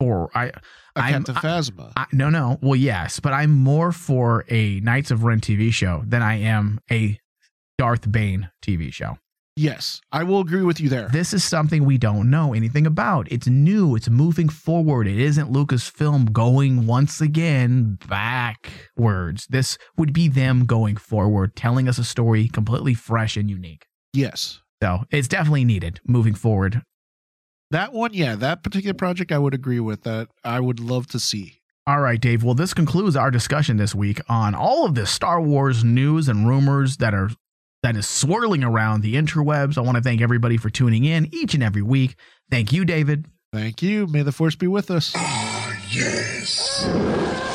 Speaker 3: for I.
Speaker 2: a
Speaker 3: I'm,
Speaker 2: Captain Phasma.
Speaker 3: I, no, no. Well, yes, but I'm more for a Knights of Ren TV show than I am a Darth Bane TV show.
Speaker 2: Yes, I will agree with you there.
Speaker 3: This is something we don't know anything about. It's new. It's moving forward. It isn't Lucasfilm going once again backwards. This would be them going forward, telling us a story completely fresh and unique.
Speaker 2: yes.
Speaker 3: So it's definitely needed moving forward.
Speaker 2: That one, yeah, that particular project I would agree with that I would love to see.
Speaker 3: All right, Dave. Well, this concludes our discussion this week on all of this Star Wars news and rumors that are that is swirling around the interwebs. I want to thank everybody for tuning in each and every week. Thank you, David.
Speaker 2: Thank you. May the force be with us.
Speaker 8: Ah, yes.